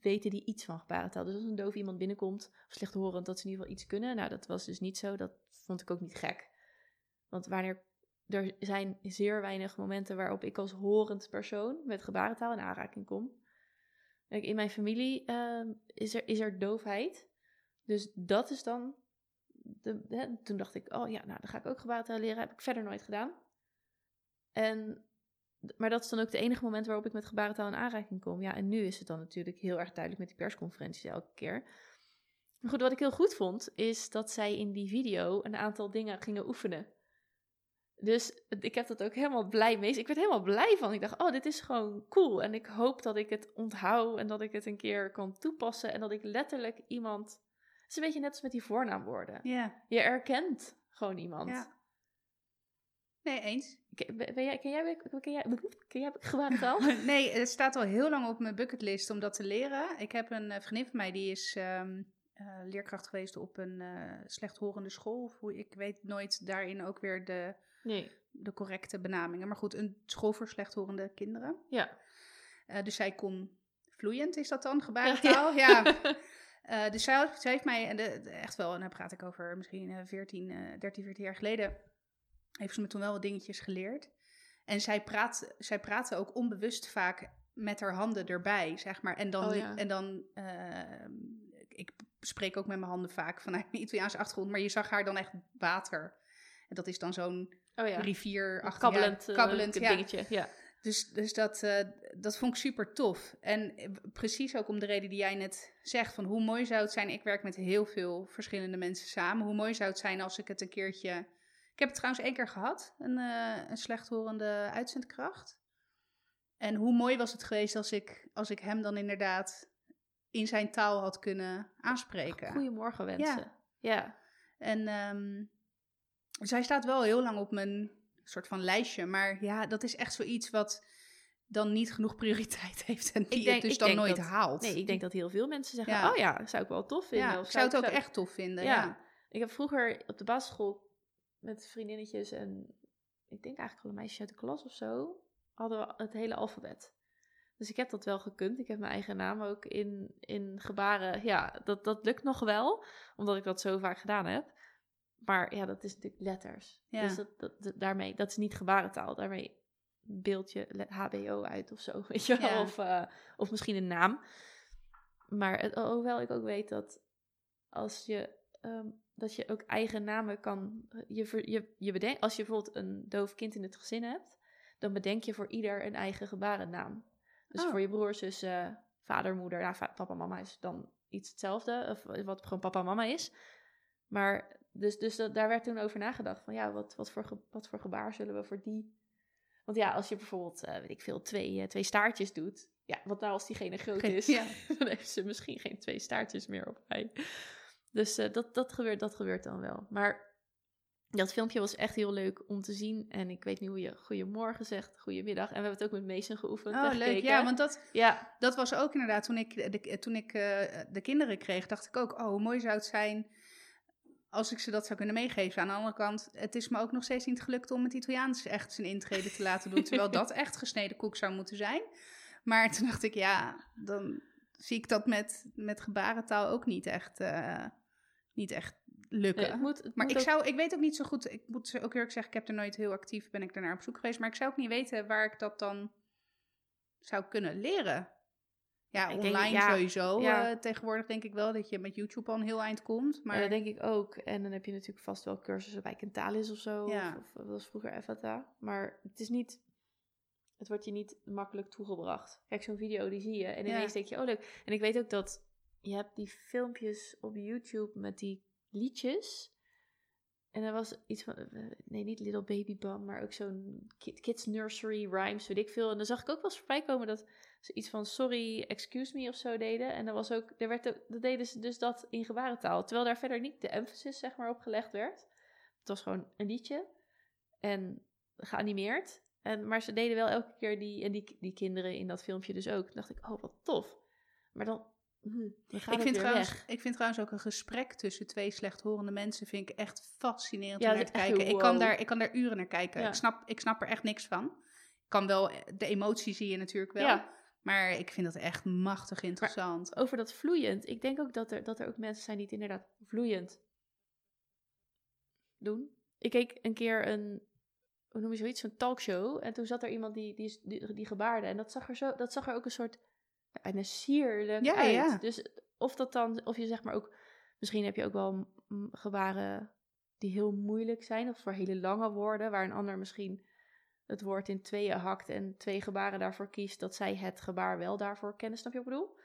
weten die iets van gebarentaal? Dus als een doof iemand binnenkomt, of slechthorend, dat ze in ieder geval iets kunnen. Nou, dat was dus niet zo. Dat vond ik ook niet gek. Want wanneer er zijn zeer weinig momenten waarop ik als horend persoon met gebarentaal in aanraking kom. In mijn familie ehm, is, er, is er doofheid. Dus dat is dan. De, hè, toen dacht ik, oh ja, nou dan ga ik ook gebarentaal leren. Heb ik verder nooit gedaan. En, maar dat is dan ook de enige moment waarop ik met gebarentaal in aanraking kom. Ja, en nu is het dan natuurlijk heel erg duidelijk met die persconferenties elke keer. Maar goed, wat ik heel goed vond, is dat zij in die video een aantal dingen gingen oefenen. Dus ik heb dat ook helemaal blij mee. Ik werd helemaal blij van. Ik dacht, oh, dit is gewoon cool. En ik hoop dat ik het onthoud en dat ik het een keer kan toepassen. En dat ik letterlijk iemand... Het is een beetje net als met die voornaamwoorden. Ja. Je erkent gewoon iemand. ja. Nee, eens. Ken, ben jij, ken jij, ken jij, [laughs] ken jij gebarentaal? [laughs] Nee, het staat al heel lang op mijn bucketlist om dat te leren. Ik heb een eh, vriendin van mij die is ehm, eh, leerkracht geweest op een eh, slechthorende school. Of hoe, ik weet nooit daarin ook weer de, Nee. de correcte benamingen. Maar goed, een school voor slechthorende kinderen. Ja. Dus zij kon vloeiend, is dat dan, gebarentaal? [laughs] Ja. Eh, dus zij, zij heeft mij, en de, de- echt wel, en dan praat ik over misschien eh, 14, eh 13, 14 jaar geleden, heeft ze me toen wel wat dingetjes geleerd. En zij, praat, zij praatte ook onbewust vaak met haar handen erbij, zeg maar. En dan, Oh ja. en dan eh, ik spreek ook met mijn handen vaak vanuit mijn Italiaanse achtergrond, maar je zag haar dan echt water. En dat is dan zo'n Oh ja. rivier Een kabbelend, ja, eh, kabbelend dingetje. Ja. Dus, dus dat, eh, dat vond ik super tof. En eh, precies ook om de reden die jij net zegt: van hoe mooi zou het zijn. Ik werk met heel veel verschillende mensen samen. Hoe mooi zou het zijn als ik het een keertje. Ik heb het trouwens één keer gehad, een, eh, een slechthorende uitzendkracht. En hoe mooi was het geweest als ik, als ik hem dan inderdaad in zijn taal had kunnen aanspreken. Goedemorgen wensen. Ja. En ehm, zij staat wel heel lang op mijn soort van lijstje. Maar ja, dat is echt zoiets wat dan niet genoeg prioriteit [laughs] heeft. En die denk- het dus ik dan nooit dat- haalt. Nee, ik denk dat heel veel mensen zeggen, Ja. oh ja, zou ik wel tof vinden. ja, of ik zou het ook zou- echt tof vinden. Ja. Ja. Ik heb vroeger op de basisschool met vriendinnetjes en ik denk eigenlijk wel een meisje uit de klas of zo, hadden we het hele alfabet. Dus ik heb dat wel gekund. Ik heb mijn eigen naam ook in, in gebaren. Ja, dat, dat lukt nog wel, omdat ik dat zo vaak gedaan heb. Maar ja, dat is natuurlijk letters. Ja. Dus dat, daarmee, dat is niet gebarentaal. Daarmee beeld je HBO uit of zo, [laughs] weet je wel. Ja. Of, eh, of misschien een naam. Maar het, hoewel ik ook weet dat als je, ehm, dat je ook eigen namen kan... Je, ver- je, je bedenkt, als je bijvoorbeeld een doof kind in het gezin hebt... dan bedenk je voor ieder een eigen gebarennaam. Dus Oh. voor je broer, zus, eh, vader, moeder... Nou, va- papa, mama is dan iets hetzelfde. Of wat gewoon papa, mama is. Maar dus, dus dat, daar werd toen over nagedacht. Van ja, wat, wat, voor, ge- wat voor gebaar zullen we voor die... Want ja, als je bijvoorbeeld, eh, weet ik veel, twee, eh, twee staartjes doet... Ja, wat nou als diegene groot is? ja. [laughs] dan heeft ze misschien geen twee staartjes meer op mij. Dus eh, dat, dat, gebeurt, dat gebeurt dan wel. Maar dat filmpje was echt heel leuk om te zien. En ik weet nu hoe je goedemorgen zegt, goedemiddag. En we hebben het ook met Mason geoefend. Oh, leuk. gekeken. Ja, want dat, Ja, dat was ook inderdaad toen ik, de, toen ik eh, de kinderen kreeg, dacht ik ook, oh, hoe mooi zou het zijn als ik ze dat zou kunnen meegeven. Aan de andere kant, het is me ook nog steeds niet gelukt om het Italiaans echt zijn intrede te laten doen, terwijl [laughs] dat echt gesneden koek zou moeten zijn. Maar toen dacht ik, ja, dan zie ik dat met, met gebarentaal ook niet echt, eh, niet echt lukken. Nee, het moet, het maar ik, ook- zou, ik weet ook niet zo goed, ik moet ook erg zeggen, ik heb er nooit heel actief, ben ik daarnaar op zoek geweest, maar ik zou ook niet weten waar ik dat dan zou kunnen leren. Ja, Ik denk, online ja, sowieso. ja. eh, tegenwoordig denk ik wel dat je met YouTube al een heel eind komt. Maar Ja, dat denk ik ook. En dan heb je natuurlijk vast wel cursussen bij Kentalis of zo. Ja. Of, of dat was vroeger Evata. Maar het is niet... Het wordt je niet makkelijk toegebracht. Kijk, zo'n video die zie je. En ineens denk je, oh leuk. En ik weet ook dat... Je hebt die filmpjes op YouTube met die liedjes. En er was iets van... eh, Nee, niet Little Baby Bum, maar ook zo'n kid- Kids Nursery Rhymes, weet ik veel. En dan zag ik ook wel eens voorbij komen dat ze iets van sorry, excuse me of zo deden. En dan was ook, er werd dat deden ze dus dat in gebarentaal. Terwijl daar verder niet de emphasis zeg maar op gelegd werd. Het was gewoon een liedje en geanimeerd. En, maar ze deden wel elke keer die, en die, die kinderen in dat filmpje dus ook. Toen dacht ik, oh wat tof. Maar dan, dan ik het vind, trouwens, weg. ik vind trouwens ook een gesprek tussen twee slechthorende mensen vind ik echt fascinerend Ja, om naar te kijken. Ik, kan daar, ik kan daar uren naar kijken. Ja. Ik, snap, ik snap er echt niks van. Ik kan wel, de emotie zie je natuurlijk wel. Ja, Maar ik vind dat echt machtig interessant. over dat vloeiend. Ik denk ook dat er, dat er ook mensen zijn die het inderdaad vloeiend doen. Ik keek een keer een, hoe noem je zoiets, zo'n talkshow. En toen zat er iemand die, die, die, die gebaarde. En dat zag er, zo, dat zag er ook een soort, bijna sierlijk Ja, uit. ja. Dus of dat dan, of je zeg maar ook, misschien heb je ook wel gebaren die heel moeilijk zijn. Of voor hele lange woorden, waar een ander misschien het woord in tweeën hakt en twee gebaren daarvoor kiest, dat zij het gebaar wel daarvoor kennen. Snap je wat ik bedoel?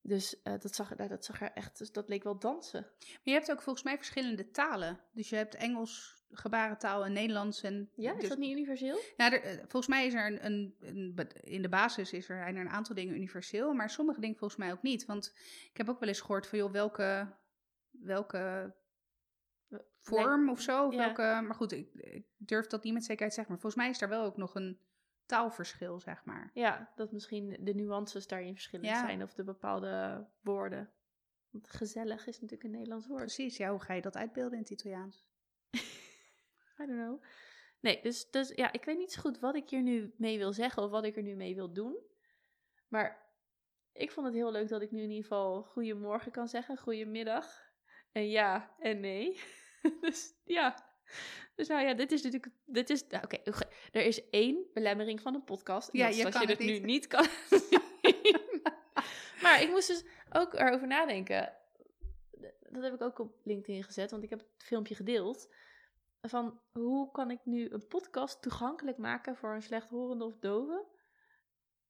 Dus eh, dat, zag, nou, dat zag er echt, dus dat leek wel dansen. Maar je hebt ook volgens mij verschillende talen. Dus je hebt Engels, gebarentaal en Nederlands. En Ja, is dus- dat niet universeel? Nou, er, eh, volgens mij is er een, een, in de basis is er, zijn er een aantal dingen universeel, maar sommige dingen volgens mij ook niet. Want ik heb ook wel eens gehoord van, joh, welke, welke vorm of zo, of Ja. welke, maar goed, ik, ik durf dat niet met zekerheid te zeggen, maar volgens mij is daar wel ook nog een taalverschil, zeg maar. Ja, dat misschien de nuances daarin verschillend Ja. zijn of de bepaalde woorden. Want gezellig is natuurlijk een Nederlands woord. Precies, ja, hoe ga je dat uitbeelden in het Italiaans? [laughs] I don't know. Nee, dus, dus ja, ik weet niet zo goed wat ik hier nu mee wil zeggen of wat ik er nu mee wil doen. Maar ik vond het heel leuk dat ik nu in ieder geval goedemorgen kan zeggen, goedemiddag. En ja en nee. [laughs] dus ja. Dus nou ja, dit is natuurlijk. Dit is, nou, Oké, er is één belemmering van een podcast. En Ja, dat je kan je het het nu niet. niet kan zien. [laughs] maar ik moest dus ook erover nadenken. Dat heb ik ook op LinkedIn gezet, want ik heb het filmpje gedeeld. Van hoe kan ik nu een podcast toegankelijk maken voor een slechthorende of dove?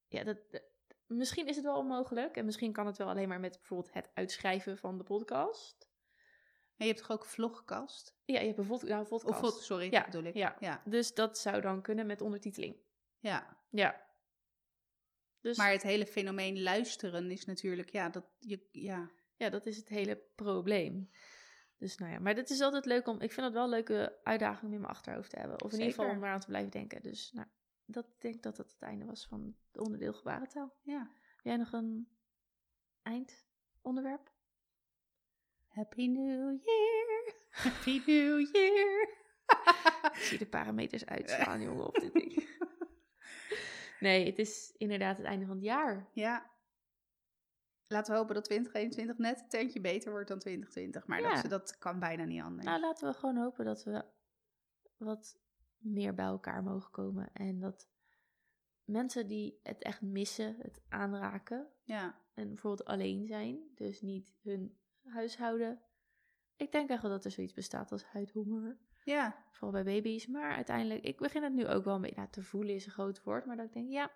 Ja, dat, dat- misschien is het wel onmogelijk. En misschien kan het wel alleen maar met bijvoorbeeld het uitschrijven van de podcast. En je hebt toch ook vlogcast? Ja, je hebt een vod nou. Of sorry, Ja, bedoel ik. ja. ja. Dus dat zou dan kunnen met ondertiteling. ja. Ja. Dus Maar het hele fenomeen luisteren is natuurlijk, ja, dat, je, ja, ja, dat is het hele probleem. Dus nou ja, maar het is altijd leuk om... Ik vind het wel een leuke uitdaging om in mijn achterhoofd te hebben. Of in ieder geval om eraan te blijven denken. Dus nou, dat ik denk dat dat het einde was van het onderdeel gebarentaal. ja. Heb jij nog een eindonderwerp? Happy New Year. Happy New Year. Ik zie de parameters uitslaan, [laughs] jongen, op dit ding. Nee, het is inderdaad het einde van het jaar. ja. Laten we hopen dat 2021 net een tandje beter wordt dan 2020. Maar Ja. dat, dat kan bijna niet anders. Nou, laten we gewoon hopen dat we wat meer bij elkaar mogen komen. En dat mensen die het echt missen, het aanraken. ja. En bijvoorbeeld alleen zijn, dus niet hun huishouden. Ik denk echt wel dat er zoiets bestaat als huidhonger. ja, Vooral bij baby's. Maar uiteindelijk, ik begin het nu ook wel een beetje nou, te voelen, is een groot woord. Maar dat ik denk, ja,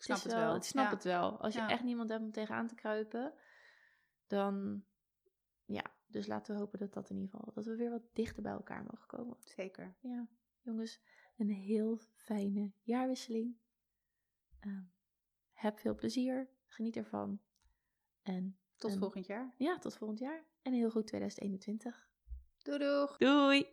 ik snap het wel. Ik snap ja. het wel. Als je Ja. echt niemand hebt om tegenaan te kruipen, dan ja. Dus laten we hopen dat dat in ieder geval, dat we weer wat dichter bij elkaar mogen komen. Zeker. Ja, jongens, een heel fijne jaarwisseling. Ehm, heb veel plezier, geniet ervan. En Tot En- volgend jaar. ja, tot volgend jaar. En een heel goed 2021. Doei doeg. Doei!